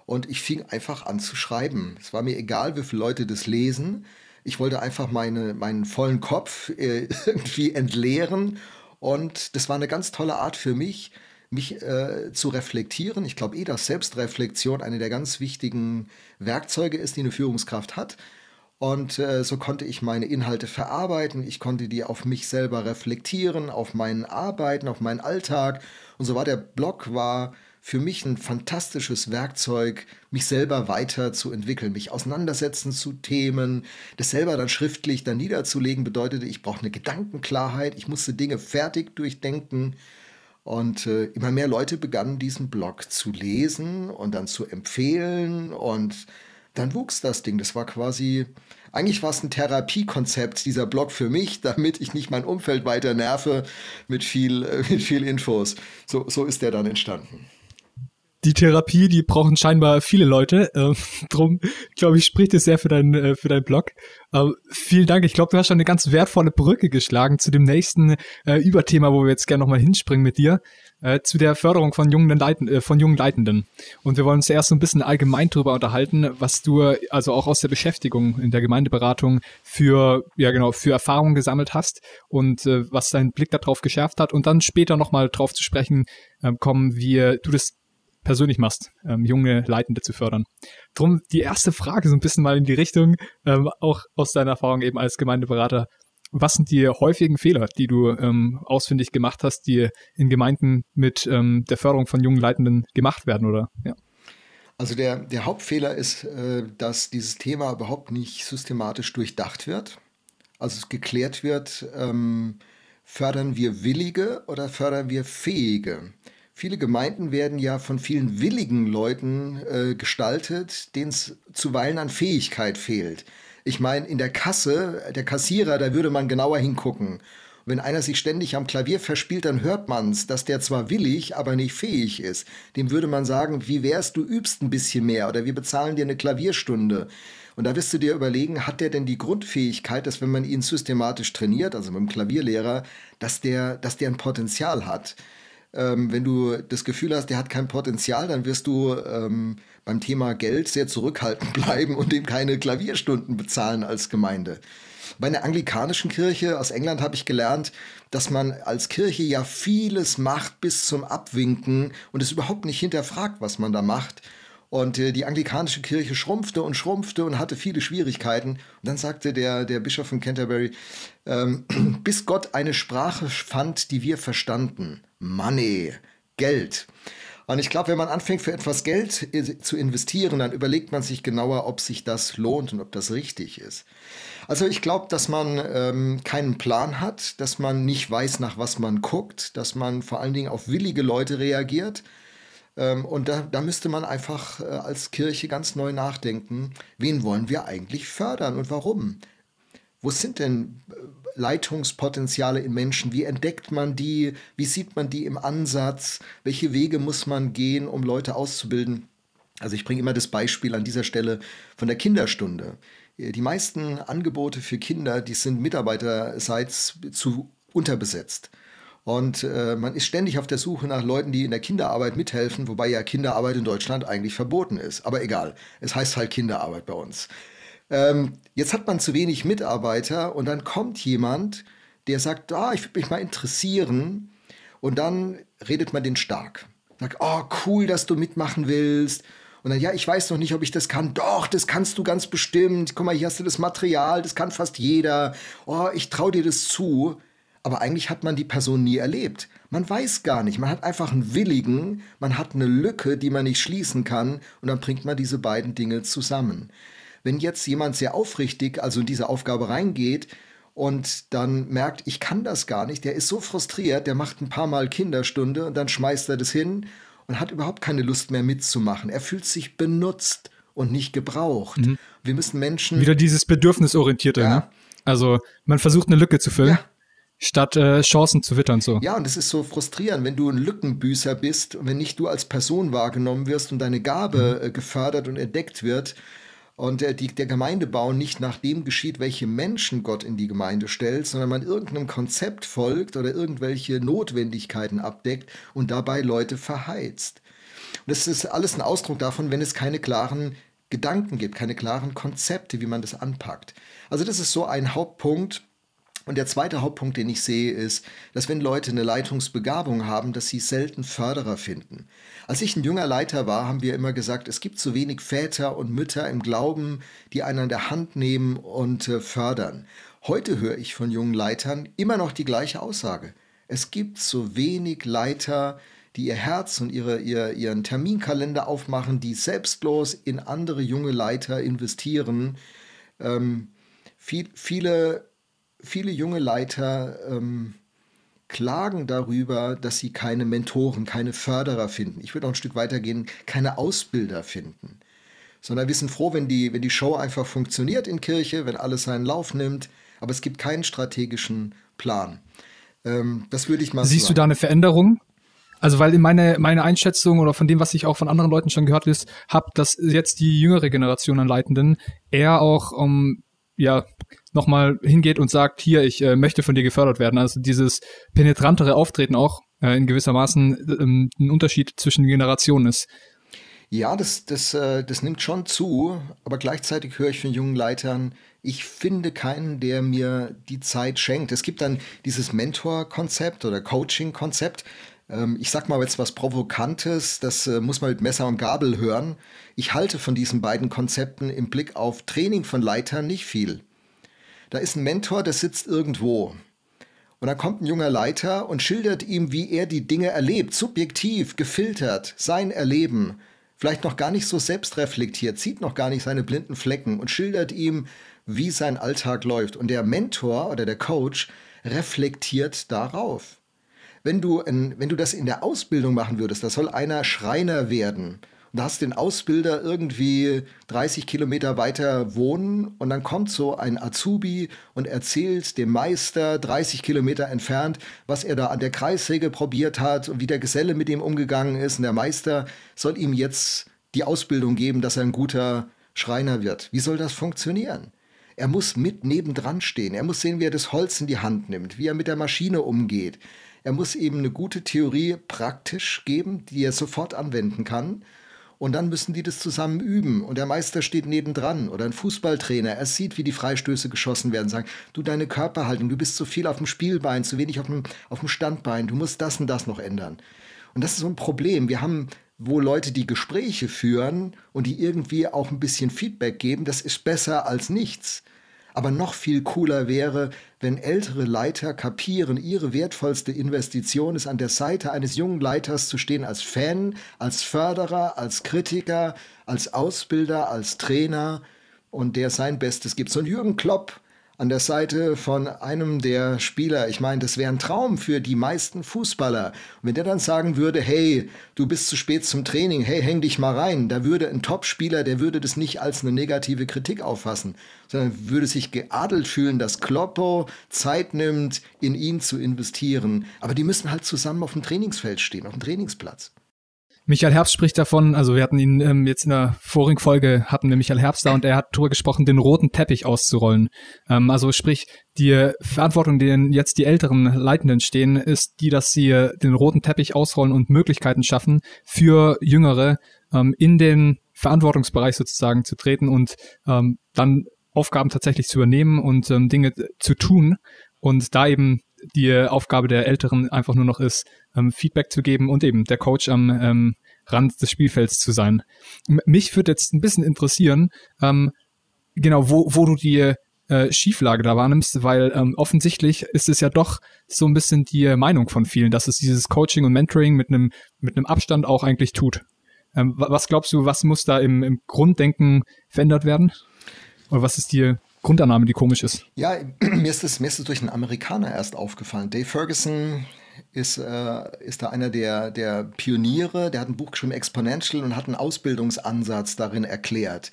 Speaker 1: und ich fing einfach an zu schreiben. Es war mir egal, wie viele Leute das lesen. Ich wollte einfach meine, meinen vollen Kopf äh, *laughs* irgendwie entleeren. Und das war eine ganz tolle Art für mich, mich äh, zu reflektieren. Ich glaube eh, dass Selbstreflexion eine der ganz wichtigen Werkzeuge ist, die eine Führungskraft hat. Und äh, so konnte ich meine Inhalte verarbeiten, ich konnte die auf mich selber reflektieren, auf meinen Arbeiten, auf meinen Alltag. Und so war der Blog war für mich ein fantastisches Werkzeug, mich selber weiterzuentwickeln, mich auseinandersetzen zu Themen, das selber dann schriftlich dann niederzulegen, bedeutete, ich brauche eine Gedankenklarheit, ich musste Dinge fertig durchdenken. Und äh, immer mehr Leute begannen diesen Blog zu lesen und dann zu empfehlen. Und dann wuchs das Ding. Das war quasi, eigentlich war es ein Therapiekonzept, dieser Blog für mich, *laughs* damit ich nicht mein Umfeld weiter nerve mit viel, äh, mit viel Infos. So, so ist der dann entstanden
Speaker 3: die Therapie, die brauchen scheinbar viele Leute. Äh, *laughs* drum, glaube ich, spricht es sehr für deinen äh, für deinen Blog. Äh, vielen Dank. Ich glaube, du hast schon eine ganz wertvolle Brücke geschlagen zu dem nächsten äh, Überthema, wo wir jetzt gerne nochmal hinspringen mit dir, äh, zu der Förderung von jungen, Leiten, äh, von jungen Leitenden. Und wir wollen uns erst so ein bisschen allgemein darüber unterhalten, was du also auch aus der Beschäftigung in der Gemeindeberatung für ja genau für Erfahrungen gesammelt hast und äh, was dein Blick darauf geschärft hat und dann später nochmal drauf zu sprechen äh, kommen, wie du das persönlich machst, ähm, junge Leitende zu fördern. Drum die erste Frage so ein bisschen mal in die Richtung, ähm, auch aus deiner Erfahrung eben als Gemeindeberater. Was sind die häufigen Fehler, die du ähm, ausfindig gemacht hast, die in Gemeinden mit ähm, der Förderung von jungen Leitenden gemacht werden, oder? Ja.
Speaker 1: Also der, der Hauptfehler ist, äh, dass dieses Thema überhaupt nicht systematisch durchdacht wird. Also geklärt wird, ähm, fördern wir Willige oder fördern wir Fähige? Viele Gemeinden werden ja von vielen willigen Leuten äh, gestaltet, denen es zuweilen an Fähigkeit fehlt. Ich meine, in der Kasse, der Kassierer, da würde man genauer hingucken. wenn einer sich ständig am Klavier verspielt, dann hört man es, dass der zwar willig, aber nicht fähig ist. Dem würde man sagen, wie wär's, du übst ein bisschen mehr oder wir bezahlen dir eine Klavierstunde. Und da wirst du dir überlegen, hat der denn die Grundfähigkeit, dass wenn man ihn systematisch trainiert, also mit dem Klavierlehrer, dass der, dass der ein Potenzial hat. Ähm, wenn du das Gefühl hast, der hat kein Potenzial, dann wirst du ähm, beim Thema Geld sehr zurückhaltend *laughs* bleiben und ihm keine Klavierstunden bezahlen als Gemeinde. Bei einer anglikanischen Kirche aus England habe ich gelernt, dass man als Kirche ja vieles macht bis zum Abwinken und es überhaupt nicht hinterfragt, was man da macht. Und äh, die anglikanische Kirche schrumpfte und schrumpfte und hatte viele Schwierigkeiten. Und dann sagte der, der Bischof von Canterbury, ähm, *clears throat* bis Gott eine Sprache fand, die wir verstanden. Money, Geld. Und ich glaube, wenn man anfängt, für etwas Geld zu investieren, dann überlegt man sich genauer, ob sich das lohnt und ob das richtig ist. Also ich glaube, dass man ähm, keinen Plan hat, dass man nicht weiß, nach was man guckt, dass man vor allen Dingen auf willige Leute reagiert ähm, und da, da, müsste man einfach äh, als Kirche ganz neu nachdenken, wen wollen wir eigentlich fördern und warum? Wo sind denn äh, Leitungspotenziale in Menschen? Wie entdeckt man die? Wie sieht man die im Ansatz? Welche Wege muss man gehen, um Leute auszubilden? Also ich bringe immer das Beispiel an dieser Stelle von der Kinderstunde. Äh, die meisten Angebote für Kinder, die sind mitarbeiterseits zu unterbesetzt. Und äh, man ist ständig auf der Suche nach Leuten, die in der Kinderarbeit mithelfen, wobei ja Kinderarbeit in Deutschland eigentlich verboten ist. Aber egal, es heißt halt Kinderarbeit bei uns. Ähm, jetzt hat man zu wenig Mitarbeiter und dann kommt jemand, der sagt, ah, ich würde mich mal interessieren. Und dann redet man den stark. Sagt, oh, cool, dass du mitmachen willst. Und dann, ja, ich weiß noch nicht, ob ich das kann. Doch, das kannst du ganz bestimmt. Guck mal, hier hast du das Material, das kann fast jeder. Oh, ich traue dir das zu aber eigentlich hat man die Person nie erlebt. Man weiß gar nicht, man hat einfach einen Willigen, man hat eine Lücke, die man nicht schließen kann und dann bringt man diese beiden Dinge zusammen. Wenn jetzt jemand sehr aufrichtig also in diese Aufgabe reingeht und dann merkt, ich kann das gar nicht, der ist so frustriert, der macht ein paar Mal Kinderstunde und dann schmeißt er das hin und hat überhaupt keine Lust mehr mitzumachen. Er fühlt sich benutzt und nicht gebraucht. Mhm. Wir müssen Menschen.
Speaker 3: Wieder dieses Bedürfnisorientierte, ja. ne? Also man versucht eine Lücke zu füllen. Ja statt äh, Chancen zu wittern so.
Speaker 1: Ja, und es ist so frustrierend, wenn du ein Lückenbüßer bist und wenn nicht du als Person wahrgenommen wirst und deine Gabe mhm. äh, gefördert und entdeckt wird und äh, die, der Gemeindebau nicht nach dem geschieht, welche Menschen Gott in die Gemeinde stellt, sondern man irgendeinem Konzept folgt oder irgendwelche Notwendigkeiten abdeckt und dabei Leute verheizt. Und das ist alles ein Ausdruck davon, wenn es keine klaren Gedanken gibt, keine klaren Konzepte, wie man das anpackt. Also das ist so ein Hauptpunkt, und der zweite Hauptpunkt, den ich sehe, ist, dass wenn Leute eine Leitungsbegabung haben, dass sie selten Förderer finden. Als ich ein junger Leiter war, haben wir immer gesagt, es gibt zu wenig Väter und Mütter im Glauben, die einen an der Hand nehmen und äh, fördern. Heute höre ich von jungen Leitern immer noch die gleiche Aussage. Es gibt zu wenig Leiter, die ihr Herz und ihre, ihr, ihren Terminkalender aufmachen, die selbstlos in andere junge Leiter investieren. Ähm, viel, viele viele junge Leiter ähm, klagen darüber, dass sie keine Mentoren, keine Förderer finden. Ich würde noch ein Stück weitergehen, keine Ausbilder finden. Sondern wir sind froh, wenn die, wenn die Show einfach funktioniert in Kirche, wenn alles seinen Lauf nimmt, aber es gibt keinen strategischen Plan. Ähm, das würde ich mal
Speaker 3: Siehst sagen. du da eine Veränderung? Also, weil in meine, meine Einschätzung oder von dem, was ich auch von anderen Leuten schon gehört habe, dass jetzt die jüngere Generation an Leitenden eher auch um, ähm, ja, nochmal hingeht und sagt, hier, ich äh, möchte von dir gefördert werden. Also dieses penetrantere Auftreten auch äh, in gewissermaßen ähm, ein Unterschied zwischen Generationen ist.
Speaker 1: Ja, das, das, äh, das nimmt schon zu, aber gleichzeitig höre ich von jungen Leitern, ich finde keinen, der mir die Zeit schenkt. Es gibt dann dieses Mentor-Konzept oder Coaching-Konzept. Ähm, ich sag mal jetzt was Provokantes, das äh, muss man mit Messer und Gabel hören. Ich halte von diesen beiden Konzepten im Blick auf Training von Leitern nicht viel. Da ist ein Mentor, der sitzt irgendwo. Und dann kommt ein junger Leiter und schildert ihm, wie er die Dinge erlebt, subjektiv, gefiltert, sein Erleben. Vielleicht noch gar nicht so selbstreflektiert, sieht noch gar nicht seine blinden Flecken und schildert ihm, wie sein Alltag läuft. Und der Mentor oder der Coach reflektiert darauf. Wenn du, wenn du das in der Ausbildung machen würdest, da soll einer Schreiner werden und da hast den Ausbilder irgendwie 30 Kilometer weiter wohnen und dann kommt so ein Azubi und erzählt dem Meister 30 Kilometer entfernt, was er da an der Kreissäge probiert hat und wie der Geselle mit ihm umgegangen ist. Und der Meister soll ihm jetzt die Ausbildung geben, dass er ein guter Schreiner wird. Wie soll das funktionieren? Er muss mit nebendran stehen. Er muss sehen, wie er das Holz in die Hand nimmt, wie er mit der Maschine umgeht. Er muss eben eine gute Theorie praktisch geben, die er sofort anwenden kann. Und dann müssen die das zusammen üben. Und der Meister steht nebendran oder ein Fußballtrainer. Er sieht, wie die Freistöße geschossen werden. Sagt, du deine Körperhaltung, du bist zu viel auf dem Spielbein, zu wenig auf dem, auf dem Standbein. Du musst das und das noch ändern. Und das ist so ein Problem. Wir haben wo Leute die Gespräche führen und die irgendwie auch ein bisschen Feedback geben, das ist besser als nichts. Aber noch viel cooler wäre, wenn ältere Leiter kapieren, ihre wertvollste Investition ist, an der Seite eines jungen Leiters zu stehen, als Fan, als Förderer, als Kritiker, als Ausbilder, als Trainer und der sein Bestes gibt. So ein Jürgen Klopp, an der Seite von einem der Spieler. Ich meine, das wäre ein Traum für die meisten Fußballer. Und wenn der dann sagen würde, hey, du bist zu spät zum Training, hey, häng dich mal rein, da würde ein Topspieler, der würde das nicht als eine negative Kritik auffassen, sondern würde sich geadelt fühlen, dass Kloppo Zeit nimmt, in ihn zu investieren. Aber die müssen halt zusammen auf dem Trainingsfeld stehen, auf dem Trainingsplatz.
Speaker 3: Michael Herbst spricht davon, also wir hatten ihn ähm, jetzt in der vorigen Folge, hatten wir Michael Herbst da und er hat darüber gesprochen, den roten Teppich auszurollen. Ähm, also sprich, die Verantwortung, denen jetzt die älteren Leitenden stehen, ist die, dass sie den roten Teppich ausrollen und Möglichkeiten schaffen, für Jüngere ähm, in den Verantwortungsbereich sozusagen zu treten und ähm, dann Aufgaben tatsächlich zu übernehmen und ähm, Dinge zu tun und da eben die Aufgabe der Älteren einfach nur noch ist, ähm, Feedback zu geben und eben der Coach am ähm, Rand des Spielfelds zu sein. M mich würde jetzt ein bisschen interessieren, ähm, genau, wo, wo du die äh, Schieflage da wahrnimmst, weil ähm, offensichtlich ist es ja doch so ein bisschen die Meinung von vielen, dass es dieses Coaching und Mentoring mit einem mit einem Abstand auch eigentlich tut. Ähm, was glaubst du, was muss da im, im Grunddenken verändert werden? Oder was ist die Grundannahme, die komisch ist.
Speaker 1: Ja, *clears throat* mir ist es, mir ist es durch einen Amerikaner erst aufgefallen. Dave Ferguson ist, äh, ist da einer der, der Pioniere, der hat ein Buch geschrieben, Exponential, und hat einen Ausbildungsansatz darin erklärt,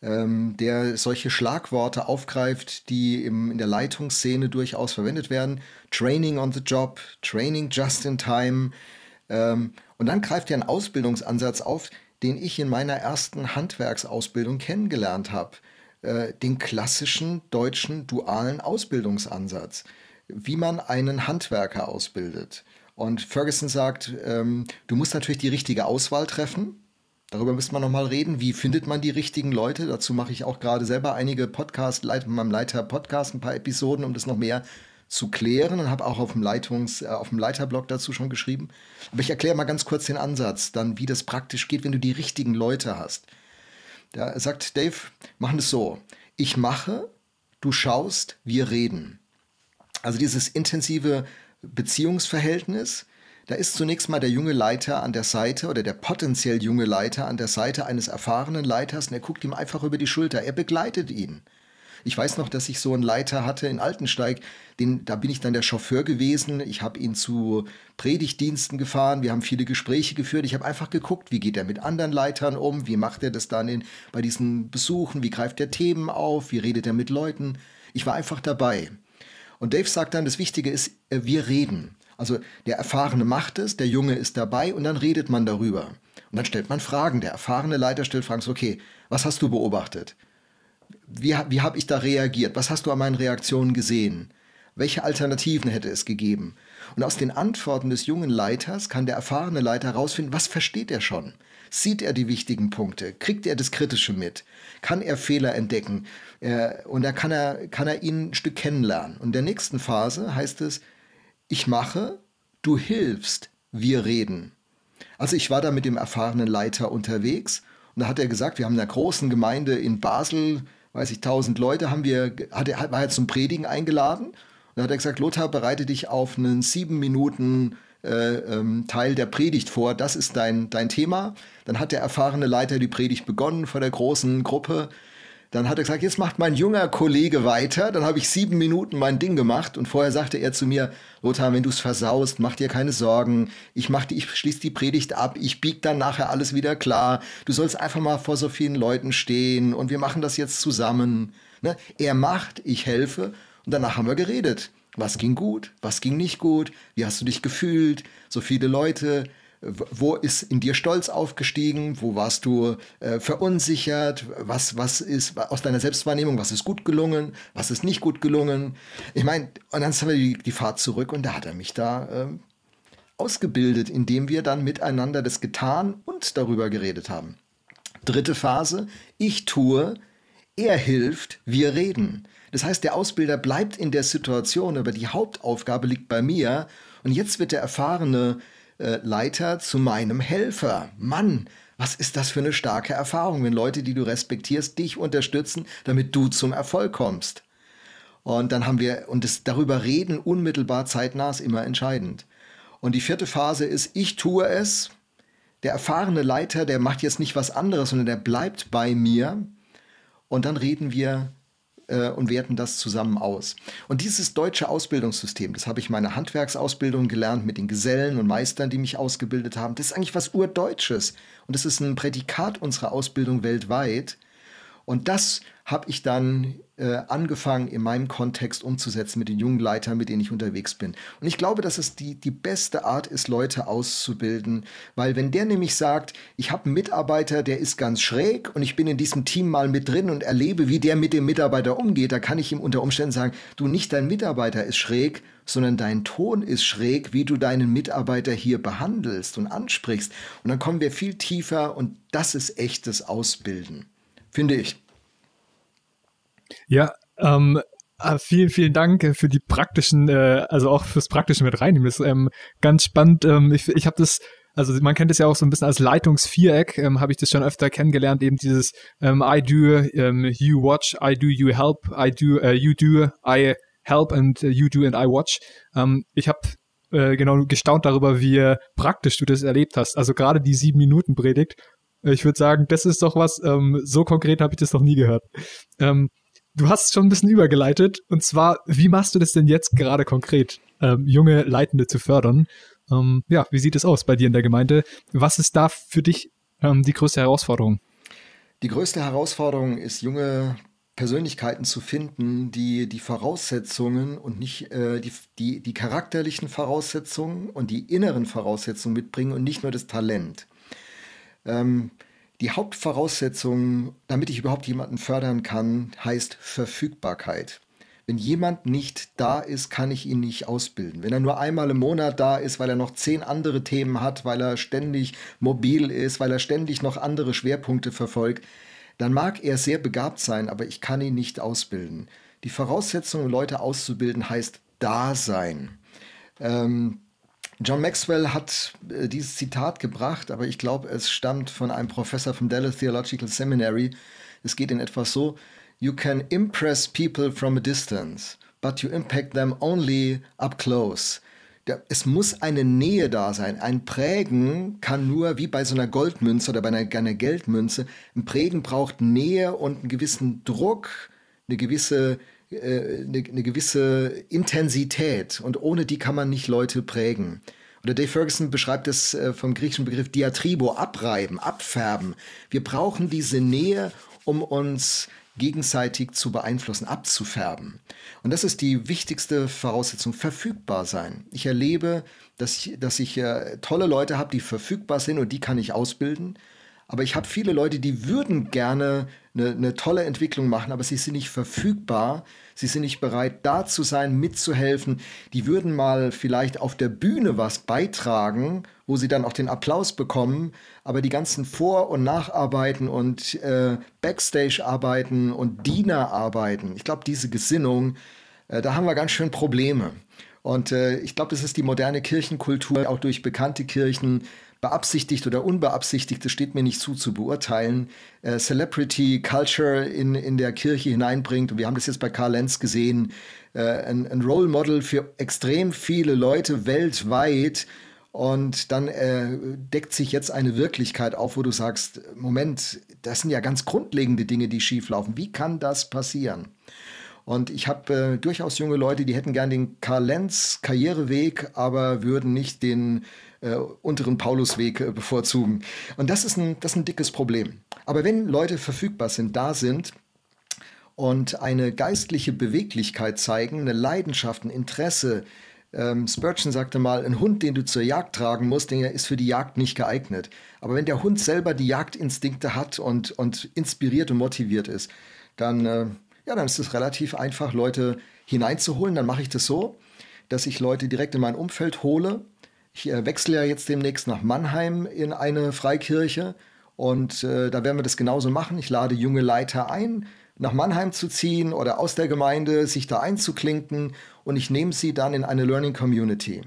Speaker 1: ähm, der solche Schlagworte aufgreift, die im, in der Leitungsszene durchaus verwendet werden. Training on the Job, Training just in time. Ähm, und dann greift er einen Ausbildungsansatz auf, den ich in meiner ersten Handwerksausbildung kennengelernt habe. Äh, den klassischen deutschen dualen Ausbildungsansatz, wie man einen Handwerker ausbildet. Und Ferguson sagt, ähm, du musst natürlich die richtige Auswahl treffen. Darüber müssen wir nochmal reden. Wie findet man die richtigen Leute? Dazu mache ich auch gerade selber einige Podcasts, mit meinem Leiter Podcast, ein paar Episoden, um das noch mehr zu klären und habe auch auf dem, Leitungs-, äh, auf dem Leiterblog dazu schon geschrieben. Aber ich erkläre mal ganz kurz den Ansatz, dann wie das praktisch geht, wenn du die richtigen Leute hast. Da sagt Dave, machen es so. Ich mache, du schaust, wir reden. Also dieses intensive Beziehungsverhältnis, da ist zunächst mal der junge Leiter an der Seite oder der potenziell junge Leiter an der Seite eines erfahrenen Leiters und er guckt ihm einfach über die Schulter. Er begleitet ihn. Ich weiß noch, dass ich so einen Leiter hatte in Altensteig, den, da bin ich dann der Chauffeur gewesen. Ich habe ihn zu Predigtdiensten gefahren, wir haben viele Gespräche geführt. Ich habe einfach geguckt, wie geht er mit anderen Leitern um, wie macht er das dann in, bei diesen Besuchen, wie greift er Themen auf, wie redet er mit Leuten. Ich war einfach dabei. Und Dave sagt dann, das Wichtige ist, äh, wir reden. Also der Erfahrene macht es, der Junge ist dabei und dann redet man darüber. Und dann stellt man Fragen. Der erfahrene Leiter stellt Fragen, so, okay, was hast du beobachtet? Wie, wie habe ich da reagiert? Was hast du an meinen Reaktionen gesehen? Welche Alternativen hätte es gegeben? Und aus den Antworten des jungen Leiters kann der erfahrene Leiter herausfinden, was versteht er schon? Sieht er die wichtigen Punkte? Kriegt er das Kritische mit? Kann er Fehler entdecken? Äh, und da kann er, kann er ihn ein Stück kennenlernen. Und in der nächsten Phase heißt es, ich mache, du hilfst, wir reden. Also ich war da mit dem erfahrenen Leiter unterwegs und da hat er gesagt, wir haben in einer großen Gemeinde in Basel weiß ich, tausend Leute haben wir, hat er, war er zum Predigen eingeladen. Und dann hat er gesagt, Lothar, bereite dich auf einen sieben Minuten äh, ähm, Teil der Predigt vor. Das ist dein, dein Thema. Dann hat der erfahrene Leiter die Predigt begonnen vor der großen Gruppe. Dann hat er gesagt, jetzt macht mein junger Kollege weiter. Dann habe ich sieben Minuten mein Ding gemacht und vorher sagte er zu mir, Lothar, wenn du es versaust, mach dir keine Sorgen. Ich mach die, ich schließe die Predigt ab. Ich bieg dann nachher alles wieder klar. Du sollst einfach mal vor so vielen Leuten stehen und wir machen das jetzt zusammen. Ne? Er macht, ich helfe und danach haben wir geredet. Was ging gut? Was ging nicht gut? Wie hast du dich gefühlt? So viele Leute wo ist in dir Stolz aufgestiegen? Wo warst du äh, verunsichert? Was, was ist aus deiner Selbstwahrnehmung, was ist gut gelungen? Was ist nicht gut gelungen? Ich meine, und dann haben wir die, die, Fahrt zurück und da hat er mich da äh, ausgebildet, indem wir dann miteinander das getan und darüber geredet haben. Dritte Phase, ich tue, er hilft, wir reden. Das heißt, der Ausbilder bleibt in der Situation, aber die Hauptaufgabe liegt bei mir. Und jetzt wird der erfahrene äh, Leiter zu meinem Helfer. Mann, was ist das für eine starke Erfahrung, wenn Leute, die du respektierst, dich unterstützen, damit du zum Erfolg kommst. Und dann haben wir, und das darüber reden unmittelbar zeitnah ist immer entscheidend. Und die vierte Phase ist, ich tue es. Der erfahrene Leiter, der macht jetzt nicht was anderes, sondern der bleibt bei mir. Und dann reden wir äh, und werten das zusammen aus. Und dieses deutsche Ausbildungssystem, das habe ich meine Handwerksausbildung gelernt mit den Gesellen und Meistern, die mich ausgebildet haben. Das ist eigentlich was Urdeutsches. Und das ist ein Prädikat unserer Ausbildung weltweit. Und das habe ich dann äh, angefangen, in meinem Kontext umzusetzen mit den jungen Leitern, mit denen ich unterwegs bin. Und ich glaube, dass es die, die beste Art ist, Leute auszubilden, weil wenn der nämlich sagt, ich habe einen Mitarbeiter, der ist ganz schräg und ich bin in diesem Team mal mit drin und erlebe, wie der mit dem Mitarbeiter umgeht, da kann ich ihm unter Umständen sagen, du nicht dein Mitarbeiter ist schräg, sondern dein Ton ist schräg, wie du deinen Mitarbeiter hier behandelst und ansprichst. Und dann kommen wir viel tiefer und das ist echtes Ausbilden, finde ich.
Speaker 3: Ja, ähm, äh, vielen, vielen Dank äh, für die praktischen, äh, also auch fürs praktische mit reinnehmen. Das ist ähm, ganz spannend. Ähm, ich ich habe das, also man kennt es ja auch so ein bisschen als Leitungsviereck, ähm, habe ich das schon öfter kennengelernt, eben dieses ähm, I do, ähm, you watch, I do, you help, I do, uh, you do, I help and uh, you do and I watch. Ähm, ich habe äh, genau gestaunt darüber, wie praktisch du das erlebt hast. Also gerade die sieben Minuten Predigt. Ich würde sagen, das ist doch was, ähm, so konkret habe ich das noch nie gehört. Ähm, Du hast schon ein bisschen übergeleitet. Und zwar, wie machst du das denn jetzt gerade konkret, ähm, junge Leitende zu fördern? Ähm, ja, wie sieht es aus bei dir in der Gemeinde? Was ist da für dich ähm, die größte Herausforderung?
Speaker 1: Die größte Herausforderung ist, junge Persönlichkeiten zu finden, die die Voraussetzungen und nicht äh, die, die, die charakterlichen Voraussetzungen und die inneren Voraussetzungen mitbringen und nicht nur das Talent. Ähm, die Hauptvoraussetzung, damit ich überhaupt jemanden fördern kann, heißt Verfügbarkeit. Wenn jemand nicht da ist, kann ich ihn nicht ausbilden. Wenn er nur einmal im Monat da ist, weil er noch zehn andere Themen hat, weil er ständig mobil ist, weil er ständig noch andere Schwerpunkte verfolgt, dann mag er sehr begabt sein, aber ich kann ihn nicht ausbilden. Die Voraussetzung, Leute auszubilden, heißt da sein. Ähm, John Maxwell hat äh, dieses Zitat gebracht, aber ich glaube, es stammt von einem Professor vom Dallas Theological Seminary. Es geht in etwa so: You can impress people from a distance, but you impact them only up close. Es muss eine Nähe da sein. Ein Prägen kann nur, wie bei so einer Goldmünze oder bei einer, einer Geldmünze, ein Prägen braucht Nähe und einen gewissen Druck, eine gewisse äh, eine, eine gewisse Intensität und ohne die kann man nicht Leute prägen. Oder Dave Ferguson beschreibt es äh, vom griechischen Begriff Diatribo, abreiben, abfärben. Wir brauchen diese Nähe, um uns gegenseitig zu beeinflussen, abzufärben. Und das ist die wichtigste Voraussetzung, verfügbar sein. Ich erlebe, dass ich, dass ich äh, tolle Leute habe, die verfügbar sind und die kann ich ausbilden. Aber ich habe viele Leute, die würden gerne eine, eine tolle Entwicklung machen, aber sie sind nicht verfügbar. Sie sind nicht bereit, da zu sein, mitzuhelfen. Die würden mal vielleicht auf der Bühne was beitragen, wo sie dann auch den Applaus bekommen. Aber die ganzen Vor- und Nacharbeiten und äh, Backstage-Arbeiten und Dienerarbeiten, ich glaube, diese Gesinnung, äh, da haben wir ganz schön Probleme. Und äh, ich glaube, das ist die moderne Kirchenkultur, auch durch bekannte Kirchen, beabsichtigt oder unbeabsichtigt, das steht mir nicht zu, zu beurteilen, äh, Celebrity Culture in, in der Kirche hineinbringt. Und wir haben das jetzt bei Karl Lenz gesehen, äh, ein, ein Role Model für extrem viele Leute weltweit. Und dann äh, deckt sich jetzt eine Wirklichkeit auf, wo du sagst, Moment, das sind ja ganz grundlegende Dinge, die schieflaufen. Wie kann das passieren? Und ich habe äh, durchaus junge Leute, die hätten gern den Karl Lenz Karriereweg, aber würden nicht den äh, unteren Paulusweg äh, bevorzugen. Und das ist, ein, das ist ein dickes Problem. Aber wenn Leute verfügbar sind, da sind, und eine geistliche Beweglichkeit zeigen, eine Leidenschaft, ein Interesse. Ähm, Spurgeon sagte mal, ein Hund, den du zur Jagd tragen musst, der ist für die Jagd nicht geeignet. Aber wenn der Hund selber die Jagdinstinkte hat und, und inspiriert und motiviert ist, dann, äh, ja, dann ist es relativ einfach, Leute hineinzuholen. Dann mache ich das so, dass ich Leute direkt in mein Umfeld hole ich äh, wechsle ja jetzt demnächst nach Mannheim in eine Freikirche und äh, da werden wir das genauso machen. Ich lade junge Leiter ein, nach Mannheim zu ziehen oder aus der Gemeinde sich da einzuklinken und ich nehme sie dann in eine Learning Community.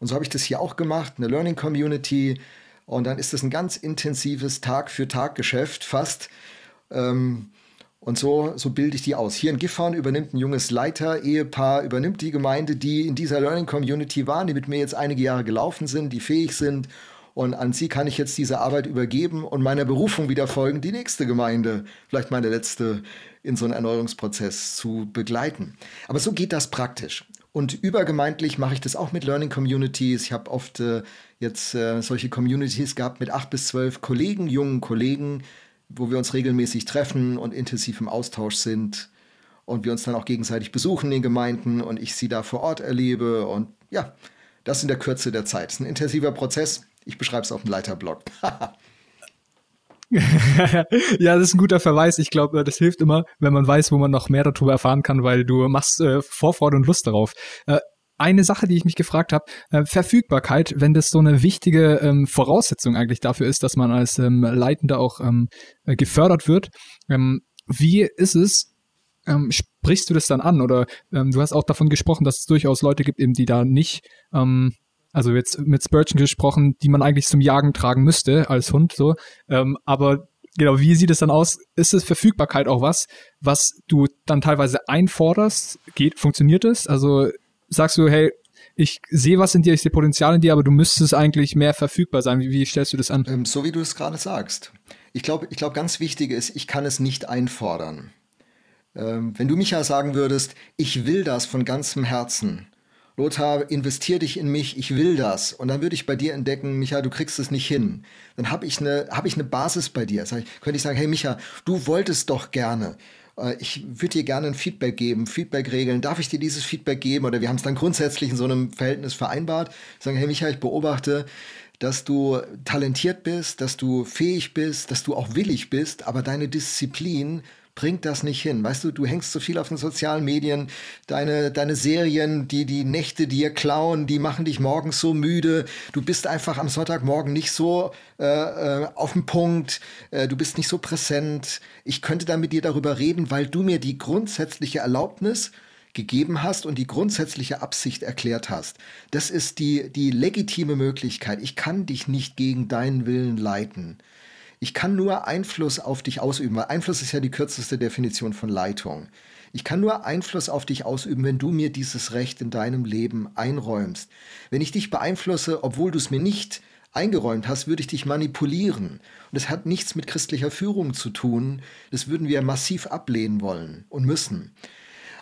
Speaker 1: Und so habe ich das hier auch gemacht, eine Learning Community. Und dann ist das ein ganz intensives Tag-für-Tag-Geschäft fast. Ähm, und so, so bilde ich die aus. Hier in Gifhorn übernimmt ein junges Leiter-Ehepaar, übernimmt die Gemeinde, die in dieser Learning Community waren, die mit mir jetzt einige Jahre gelaufen sind, die fähig sind. Und an sie kann ich jetzt diese Arbeit übergeben und meiner Berufung wieder folgen, die nächste Gemeinde, vielleicht meine letzte, in so einen Erneuerungsprozess zu begleiten. Aber so geht das praktisch. Und übergemeindlich mache ich das auch mit Learning Communities. Ich habe oft äh, jetzt äh, solche Communities gehabt mit acht bis zwölf Kollegen, jungen Kollegen, wo wir uns regelmäßig treffen und intensiv im Austausch sind und wir uns dann auch gegenseitig besuchen in den Gemeinden und ich sie da vor Ort erlebe. Und ja, das in der Kürze der Zeit. Das ist ein intensiver Prozess. Ich beschreibe es auf dem Leiterblog. *laughs*
Speaker 3: ja, das ist ein guter Verweis. Ich glaube, das hilft immer, wenn man weiß, wo man noch mehr darüber erfahren kann, weil du machst äh, Vorfreude und Lust darauf. Äh, eine Sache, die ich mich gefragt habe, äh, Verfügbarkeit, wenn das so eine wichtige ähm, Voraussetzung eigentlich dafür ist, dass man als ähm, Leitender auch ähm, äh, gefördert wird. Ähm, wie ist es? Ähm, sprichst du das dann an? Oder ähm, du hast auch davon gesprochen, dass es durchaus Leute gibt, eben die da nicht ähm, also jetzt mit Spurgeon gesprochen, die man eigentlich zum Jagen tragen müsste als Hund, so. Ähm, aber genau, wie sieht es dann aus? Ist es Verfügbarkeit auch was, was du dann teilweise einforderst? Geht, funktioniert es? Also sagst du, hey, ich sehe was in dir, ich sehe Potenzial in dir, aber du müsstest eigentlich mehr verfügbar sein. Wie, wie stellst du das an?
Speaker 1: Ähm, so wie du es gerade sagst. Ich glaube, ich glaube, ganz wichtig ist, ich kann es nicht einfordern. Ähm, wenn du Micha sagen würdest, ich will das von ganzem Herzen, Lothar, investier dich in mich, ich will das. Und dann würde ich bei dir entdecken, Micha, du kriegst es nicht hin. Dann habe ich eine hab ich eine Basis bei dir. Sag könnte ich sagen, hey Micha, du wolltest doch gerne. Äh, ich würde dir gerne ein Feedback geben, Feedback regeln. Darf ich dir dieses Feedback geben? Oder wir haben es dann grundsätzlich in so einem Verhältnis vereinbart. Sagen, hey Micha, ich beobachte, dass du talentiert bist, dass du fähig bist, dass du auch willig bist, aber deine Disziplin bringt das nicht hin. Weißt du, du hängst so viel auf den sozialen Medien, deine, deine Serien, die die Nächte dir klauen, die machen dich morgens so müde. Du bist einfach am Sonntagmorgen nicht so äh, äh, auf dem Punkt, äh, du bist nicht so präsent. Ich könnte dann mit dir darüber reden, weil du mir die grundsätzliche Erlaubnis gegeben hast und die grundsätzliche Absicht erklärt hast. Das ist die, die legitime Möglichkeit. Ich kann dich nicht gegen deinen Willen leiten. Ich kann nur Einfluss auf dich ausüben, weil Einfluss ist ja die kürzeste Definition von Leitung. Ich kann nur Einfluss auf dich ausüben, wenn du mir dieses Recht in deinem Leben einräumst. Wenn ich dich beeinflusse, obwohl du es mir nicht eingeräumt hast, würde ich dich manipulieren. Und das hat nichts mit christlicher Führung zu tun. Das würden wir massiv ablehnen wollen und müssen.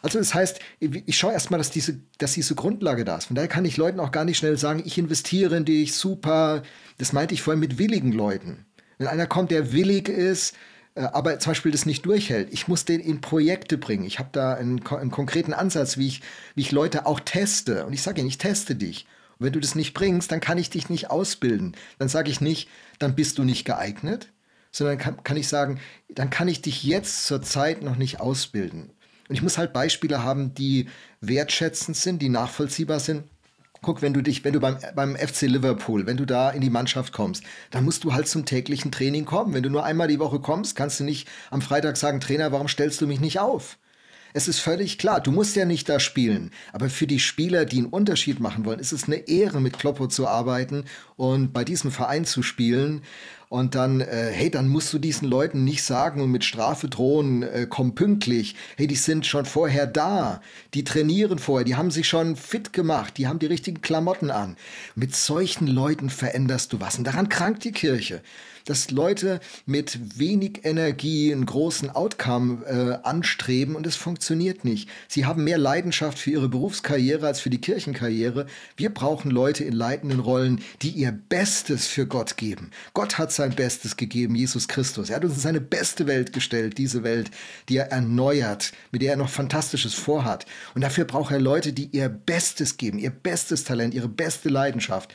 Speaker 1: Also das heißt, ich schaue erstmal, dass diese, dass diese Grundlage da ist. Von daher kann ich Leuten auch gar nicht schnell sagen, ich investiere in dich, super. Das meinte ich vorhin mit willigen Leuten. Wenn einer kommt, der willig ist, äh, aber zum Beispiel das nicht durchhält. Ich muss den in Projekte bringen. Ich habe da einen, einen, konkreten Ansatz, wie ich, wie ich Leute auch teste. Und ich sage ihnen, ich teste dich. Und wenn du das nicht bringst, dann kann ich dich nicht ausbilden. Dann sage ich nicht, dann bist du nicht geeignet, sondern kann, kann ich sagen, dann kann ich dich jetzt zur Zeit noch nicht ausbilden. Und ich muss halt Beispiele haben, die wertschätzend sind, die nachvollziehbar sind Guck, wenn du dich, wenn du beim, beim FC Liverpool, wenn du da in die Mannschaft kommst, dann musst du halt zum täglichen Training kommen. Wenn du nur einmal die Woche kommst, kannst du nicht am Freitag sagen, Trainer, warum stellst du mich nicht auf? Es ist völlig klar, du musst ja nicht da spielen. Aber für die Spieler, die einen Unterschied machen wollen, ist es eine Ehre, mit Kloppo zu arbeiten und bei diesem Verein zu spielen. Und dann, äh, hey, dann musst du diesen Leuten nicht sagen und mit Strafe drohen, äh, komm pünktlich. Hey, die sind schon vorher da. Die trainieren vorher, die haben sich schon fit gemacht, die haben die richtigen Klamotten an. Mit solchen Leuten veränderst du was. Und daran krankt die Kirche dass Leute mit wenig Energie einen großen Outcome äh, anstreben und es funktioniert nicht. Sie haben mehr Leidenschaft für ihre Berufskarriere als für die Kirchenkarriere. Wir brauchen Leute in leitenden Rollen, die ihr Bestes für Gott geben. Gott hat sein Bestes gegeben, Jesus Christus. Er hat uns in seine beste Welt gestellt, diese Welt, die er erneuert, mit der er noch Fantastisches vorhat. Und dafür braucht er Leute, die ihr Bestes geben, ihr bestes Talent, ihre beste Leidenschaft.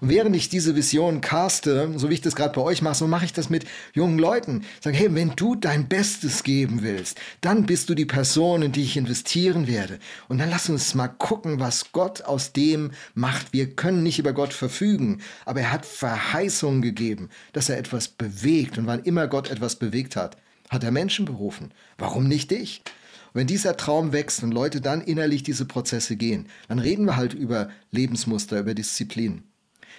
Speaker 1: Und während ich diese Vision caste, so wie ich das gerade bei euch mache, so mache ich das mit jungen Leuten. Sag, hey, wenn du dein Bestes geben willst, dann bist du die Person, in die ich investieren werde. Und dann lass uns mal gucken, was Gott aus dem macht. Wir können nicht über Gott verfügen, aber er hat Verheißungen gegeben, dass er etwas bewegt. Und wann immer Gott etwas bewegt hat, hat er Menschen berufen. Warum nicht dich? wenn dieser Traum wächst und Leute dann innerlich diese Prozesse gehen, dann reden wir halt über Lebensmuster, über Disziplin.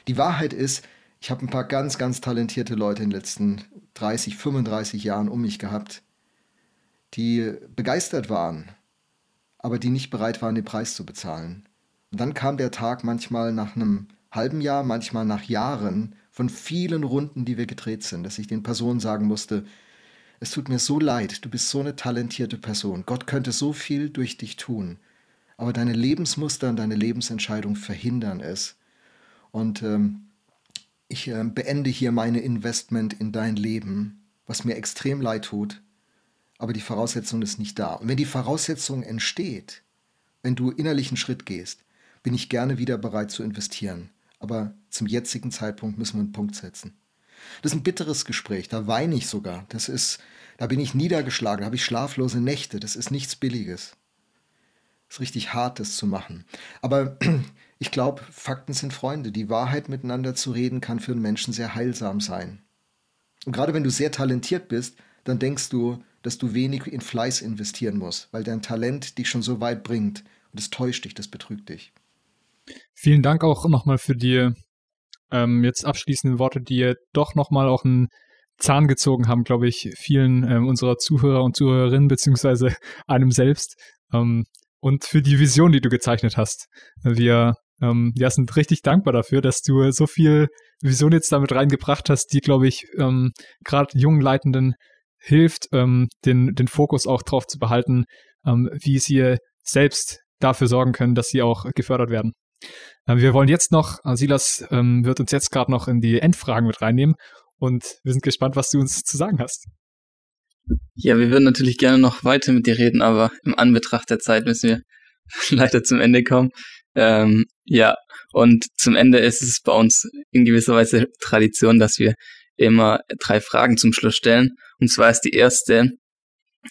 Speaker 1: Die Wahrheit ist, ich habe ein paar ganz, ganz talentierte Leute in den letzten 30, 35 Jahren um mich gehabt, die begeistert waren, aber die nicht bereit waren, den Preis zu bezahlen. Und dann kam der Tag manchmal nach einem halben Jahr, manchmal nach Jahren von vielen Runden, die wir gedreht sind, dass ich den Personen sagen musste, es tut mir so leid, du bist so eine talentierte Person. Gott könnte so viel durch dich tun. Aber deine Lebensmuster und deine Lebensentscheidung verhindern es. Und ähm, ich äh, beende hier meine Investment in dein Leben, was mir extrem leid tut. Aber die Voraussetzung ist nicht da. Und wenn die Voraussetzung entsteht, wenn du innerlichen Schritt gehst, bin ich gerne wieder bereit zu investieren. Aber zum jetzigen Zeitpunkt müssen wir einen Punkt setzen. Das ist ein bitteres Gespräch, da weine ich sogar. Das ist, da bin ich niedergeschlagen, da habe ich schlaflose Nächte, das ist nichts Billiges. Es ist richtig hart, das zu machen. Aber ich glaube, Fakten sind Freunde. Die Wahrheit miteinander zu reden kann für einen Menschen sehr heilsam sein. Und gerade wenn du sehr talentiert bist, dann denkst du, dass du wenig in Fleiß investieren musst, weil dein Talent dich schon so weit bringt. Und das täuscht dich, das betrügt dich.
Speaker 3: Vielen Dank auch nochmal für die ähm, jetzt abschließenden Worte, die doch nochmal auch einen Zahn gezogen haben, glaube ich, vielen ähm, unserer Zuhörer und Zuhörerinnen, beziehungsweise *laughs* einem selbst. Ähm, und für die Vision, die du gezeichnet hast. Wir ähm, ja, sind richtig dankbar dafür, dass du so viel Vision jetzt damit reingebracht hast, die, glaube ich, ähm, gerade jungen Leitenden hilft, ähm, den, den Fokus auch drauf zu behalten, ähm, wie sie selbst dafür sorgen können, dass sie auch gefördert werden. Äh, wir wollen jetzt noch, äh, Silas ähm, wird uns jetzt gerade noch in die Endfragen mit reinnehmen und wir sind gespannt, was du uns zu sagen hast.
Speaker 2: Ja, wir würden natürlich gerne noch weiter mit dir reden, aber im Anbetracht der Zeit müssen wir *laughs* leider zum Ende kommen. Ähm, ja, und zum Ende ist es bei uns in gewisser Weise Tradition, dass wir immer drei Fragen zum Schluss stellen. Und zwar ist die erste,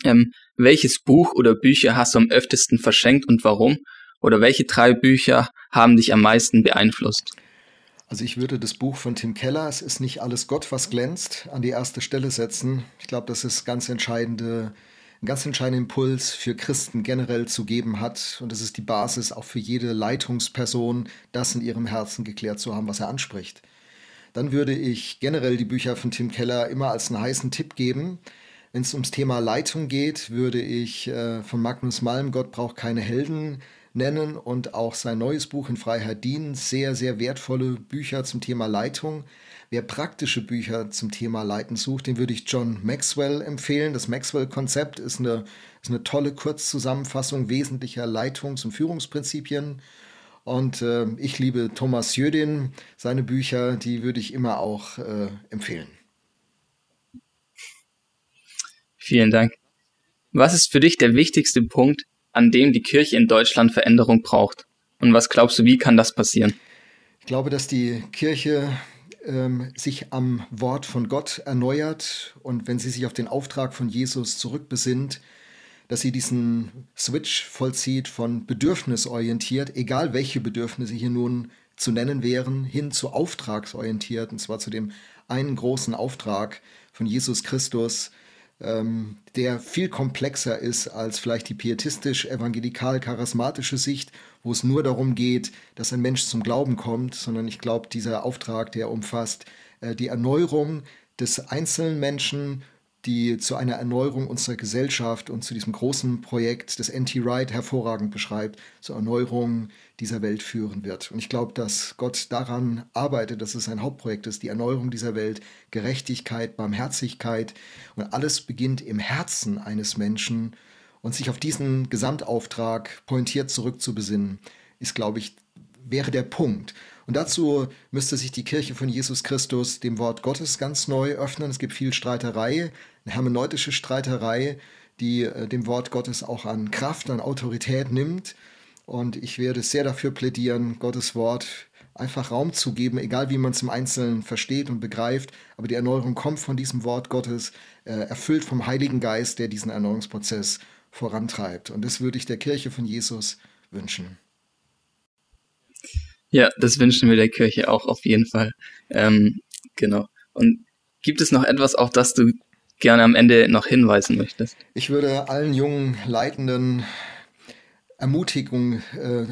Speaker 2: ähm, welches Buch oder Bücher hast du am öftesten verschenkt und warum? Oder welche drei Bücher haben dich am meisten beeinflusst?
Speaker 1: Also ich würde das Buch von Tim Keller, Es ist nicht alles Gott, was glänzt, an die erste Stelle setzen. Ich glaube, das ist ganz entscheidende, ein ganz entscheidender Impuls für Christen generell zu geben hat. Und das ist die Basis auch für jede Leitungsperson, das in ihrem Herzen geklärt zu haben, was er anspricht. Dann würde ich generell die Bücher von Tim Keller immer als einen heißen Tipp geben. Wenn es ums Thema Leitung geht, würde ich äh, von Magnus Malm Gott braucht keine Helden nennen und auch sein neues Buch in Freiheit dienen. Sehr, sehr wertvolle Bücher zum Thema Leitung. Wer praktische Bücher zum Thema Leiten sucht, den würde ich John Maxwell empfehlen. Das Maxwell-Konzept ist eine, ist eine tolle Kurzzusammenfassung wesentlicher Leitungs- und Führungsprinzipien. Und äh, ich liebe Thomas Jödin. Seine Bücher, die würde ich immer auch äh, empfehlen.
Speaker 2: Vielen Dank. Was ist für dich der wichtigste Punkt, an dem die Kirche in Deutschland Veränderung braucht? Und was glaubst du, wie kann das passieren?
Speaker 1: Ich glaube, dass die Kirche ähm, sich am Wort von Gott erneuert und wenn sie sich auf den Auftrag von Jesus zurückbesinnt, dass sie diesen Switch vollzieht von bedürfnisorientiert, egal welche Bedürfnisse hier nun zu nennen wären, hin zu auftragsorientiert, und zwar zu dem einen großen Auftrag von Jesus Christus, ähm, der viel komplexer ist als vielleicht die pietistisch-evangelikal-charismatische Sicht, wo es nur darum geht, dass ein Mensch zum Glauben kommt, sondern ich glaube, dieser Auftrag, der umfasst äh, die Erneuerung des einzelnen Menschen die zu einer Erneuerung unserer Gesellschaft und zu diesem großen Projekt, das N.T. Wright hervorragend beschreibt, zur Erneuerung dieser Welt führen wird. Und ich glaube, dass Gott daran arbeitet, dass es ein Hauptprojekt ist, die Erneuerung dieser Welt, Gerechtigkeit, Barmherzigkeit und alles beginnt im Herzen eines Menschen und sich auf diesen Gesamtauftrag pointiert zurückzubesinnen, ist, glaube ich, wäre der Punkt. Und dazu müsste sich die Kirche von Jesus Christus dem Wort Gottes ganz neu öffnen. Es gibt viel Streiterei, eine hermeneutische Streiterei, die äh, dem Wort Gottes auch an Kraft, an Autorität nimmt. Und ich werde sehr dafür plädieren, Gottes Wort einfach Raum zu geben, egal wie man es im Einzelnen versteht und begreift. Aber die Erneuerung kommt von diesem Wort Gottes, äh, erfüllt vom Heiligen Geist, der diesen Erneuerungsprozess vorantreibt. Und das würde ich der Kirche von Jesus wünschen.
Speaker 2: Ja, das wünschen wir der Kirche auch auf jeden Fall. Ähm, genau. Und gibt es noch etwas, auf das du gerne am Ende noch hinweisen möchtest.
Speaker 1: Ich würde allen jungen Leitenden Ermutigung äh,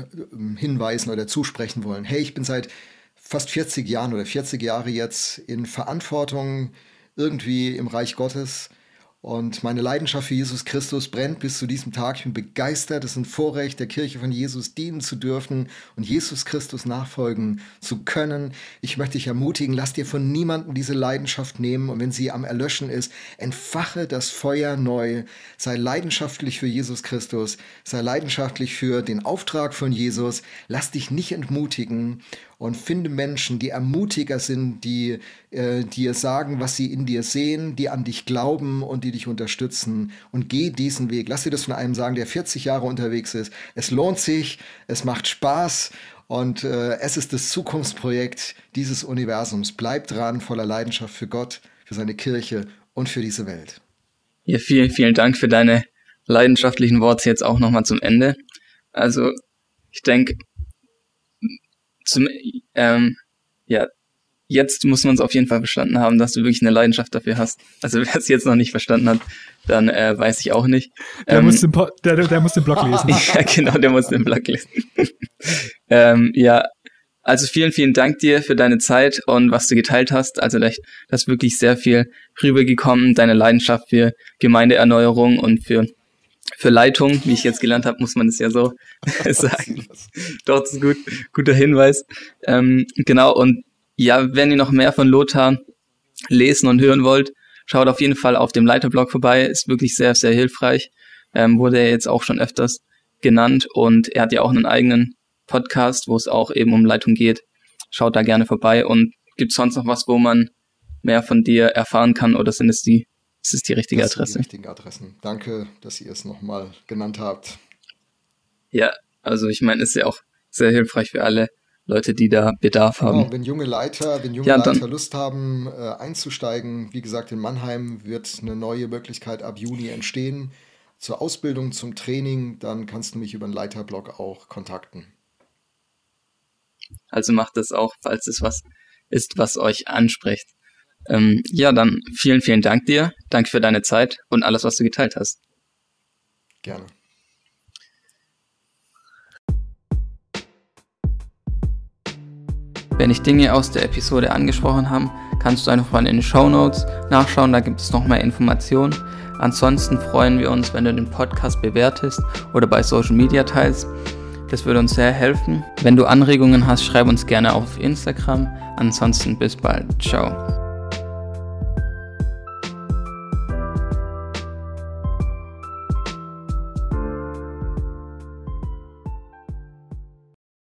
Speaker 1: hinweisen oder zusprechen wollen. Hey, ich bin seit fast 40 Jahren oder 40 Jahre jetzt in Verantwortung irgendwie im Reich Gottes und meine Leidenschaft für Jesus Christus brennt bis zu diesem Tag. Ich bin begeistert. Es ist ein Vorrecht, der Kirche von Jesus dienen zu dürfen und Jesus Christus nachfolgen zu können. Ich möchte dich ermutigen, lass dir von niemandem diese Leidenschaft nehmen. Und wenn sie am Erlöschen ist, entfache das Feuer neu. Sei leidenschaftlich für Jesus Christus. Sei leidenschaftlich für den Auftrag von Jesus. Lass dich nicht entmutigen und finde Menschen, die Ermutiger sind, die äh, dir sagen, was sie in dir sehen, die an dich glauben und die dich unterstützen und geh diesen Weg. Lass dir das von einem sagen, der 40 Jahre unterwegs ist. Es lohnt sich, es macht Spaß und äh, es ist das Zukunftsprojekt dieses Universums. Bleib dran, voller Leidenschaft für Gott, für seine Kirche und für diese Welt.
Speaker 2: Ja, vielen, vielen Dank für deine leidenschaftlichen Worte jetzt auch nochmal zum Ende. Also, ich denke, zum, ähm, ja, jetzt muss man es auf jeden Fall verstanden haben, dass du wirklich eine Leidenschaft dafür hast. Also *laughs* wer es jetzt noch nicht verstanden hat, dann äh, weiß ich auch nicht.
Speaker 3: Der, ähm, muss, den der, der muss den Blog *laughs* lesen.
Speaker 2: ja, genau, der muss den Blog lesen. *laughs* ähm, ja, also vielen, vielen Dank dir für deine Zeit und was du geteilt hast. Also da ist wirklich sehr viel rübergekommen, deine Leidenschaft für Gemeindeerneuerung und für für Leitung, wie ich jetzt gelernt habe, muss man es ja so *laughs* *laughs* sagen. Das ist gut, guter Hinweis. Ähm, genau, und ja, wenn ihr noch mehr von Lothar lesen und hören wollt, schaut auf jeden Fall auf dem Leiterblog vorbei. Ist wirklich sehr, sehr hilfreich. Ähm, wurde er jetzt auch schon öfters genannt und er hat ja auch einen eigenen Podcast, wo es auch eben um Leitung geht. Schaut da gerne vorbei und gibt sonst noch was, wo man mehr von dir erfahren kann oder sind es die das ist die richtige das Adresse.
Speaker 1: Sind die richtigen Adressen. Danke, dass ihr es nochmal genannt habt.
Speaker 2: Ja, also ich meine, ist ja auch sehr hilfreich für alle Leute, die da Bedarf genau, haben.
Speaker 1: Wenn junge Leiter, wenn junge ja, Leiter Lust haben, äh, einzusteigen, wie gesagt, in Mannheim wird eine neue Möglichkeit ab Juni entstehen. Zur Ausbildung, zum Training, dann kannst du mich über den Leiterblog auch kontakten.
Speaker 2: Also macht das auch, falls es was ist, was euch anspricht. Ähm, ja, dann vielen, vielen Dank dir. Danke für deine Zeit und alles, was du geteilt hast.
Speaker 1: Gerne.
Speaker 2: Wenn ich Dinge aus der Episode angesprochen habe, kannst du einfach mal in den Show Notes nachschauen, da gibt es noch mehr Informationen. Ansonsten freuen wir uns, wenn du den Podcast bewertest oder bei Social Media teilst. Das würde uns sehr helfen. Wenn du Anregungen hast, schreib uns gerne auf Instagram. Ansonsten bis bald. Ciao.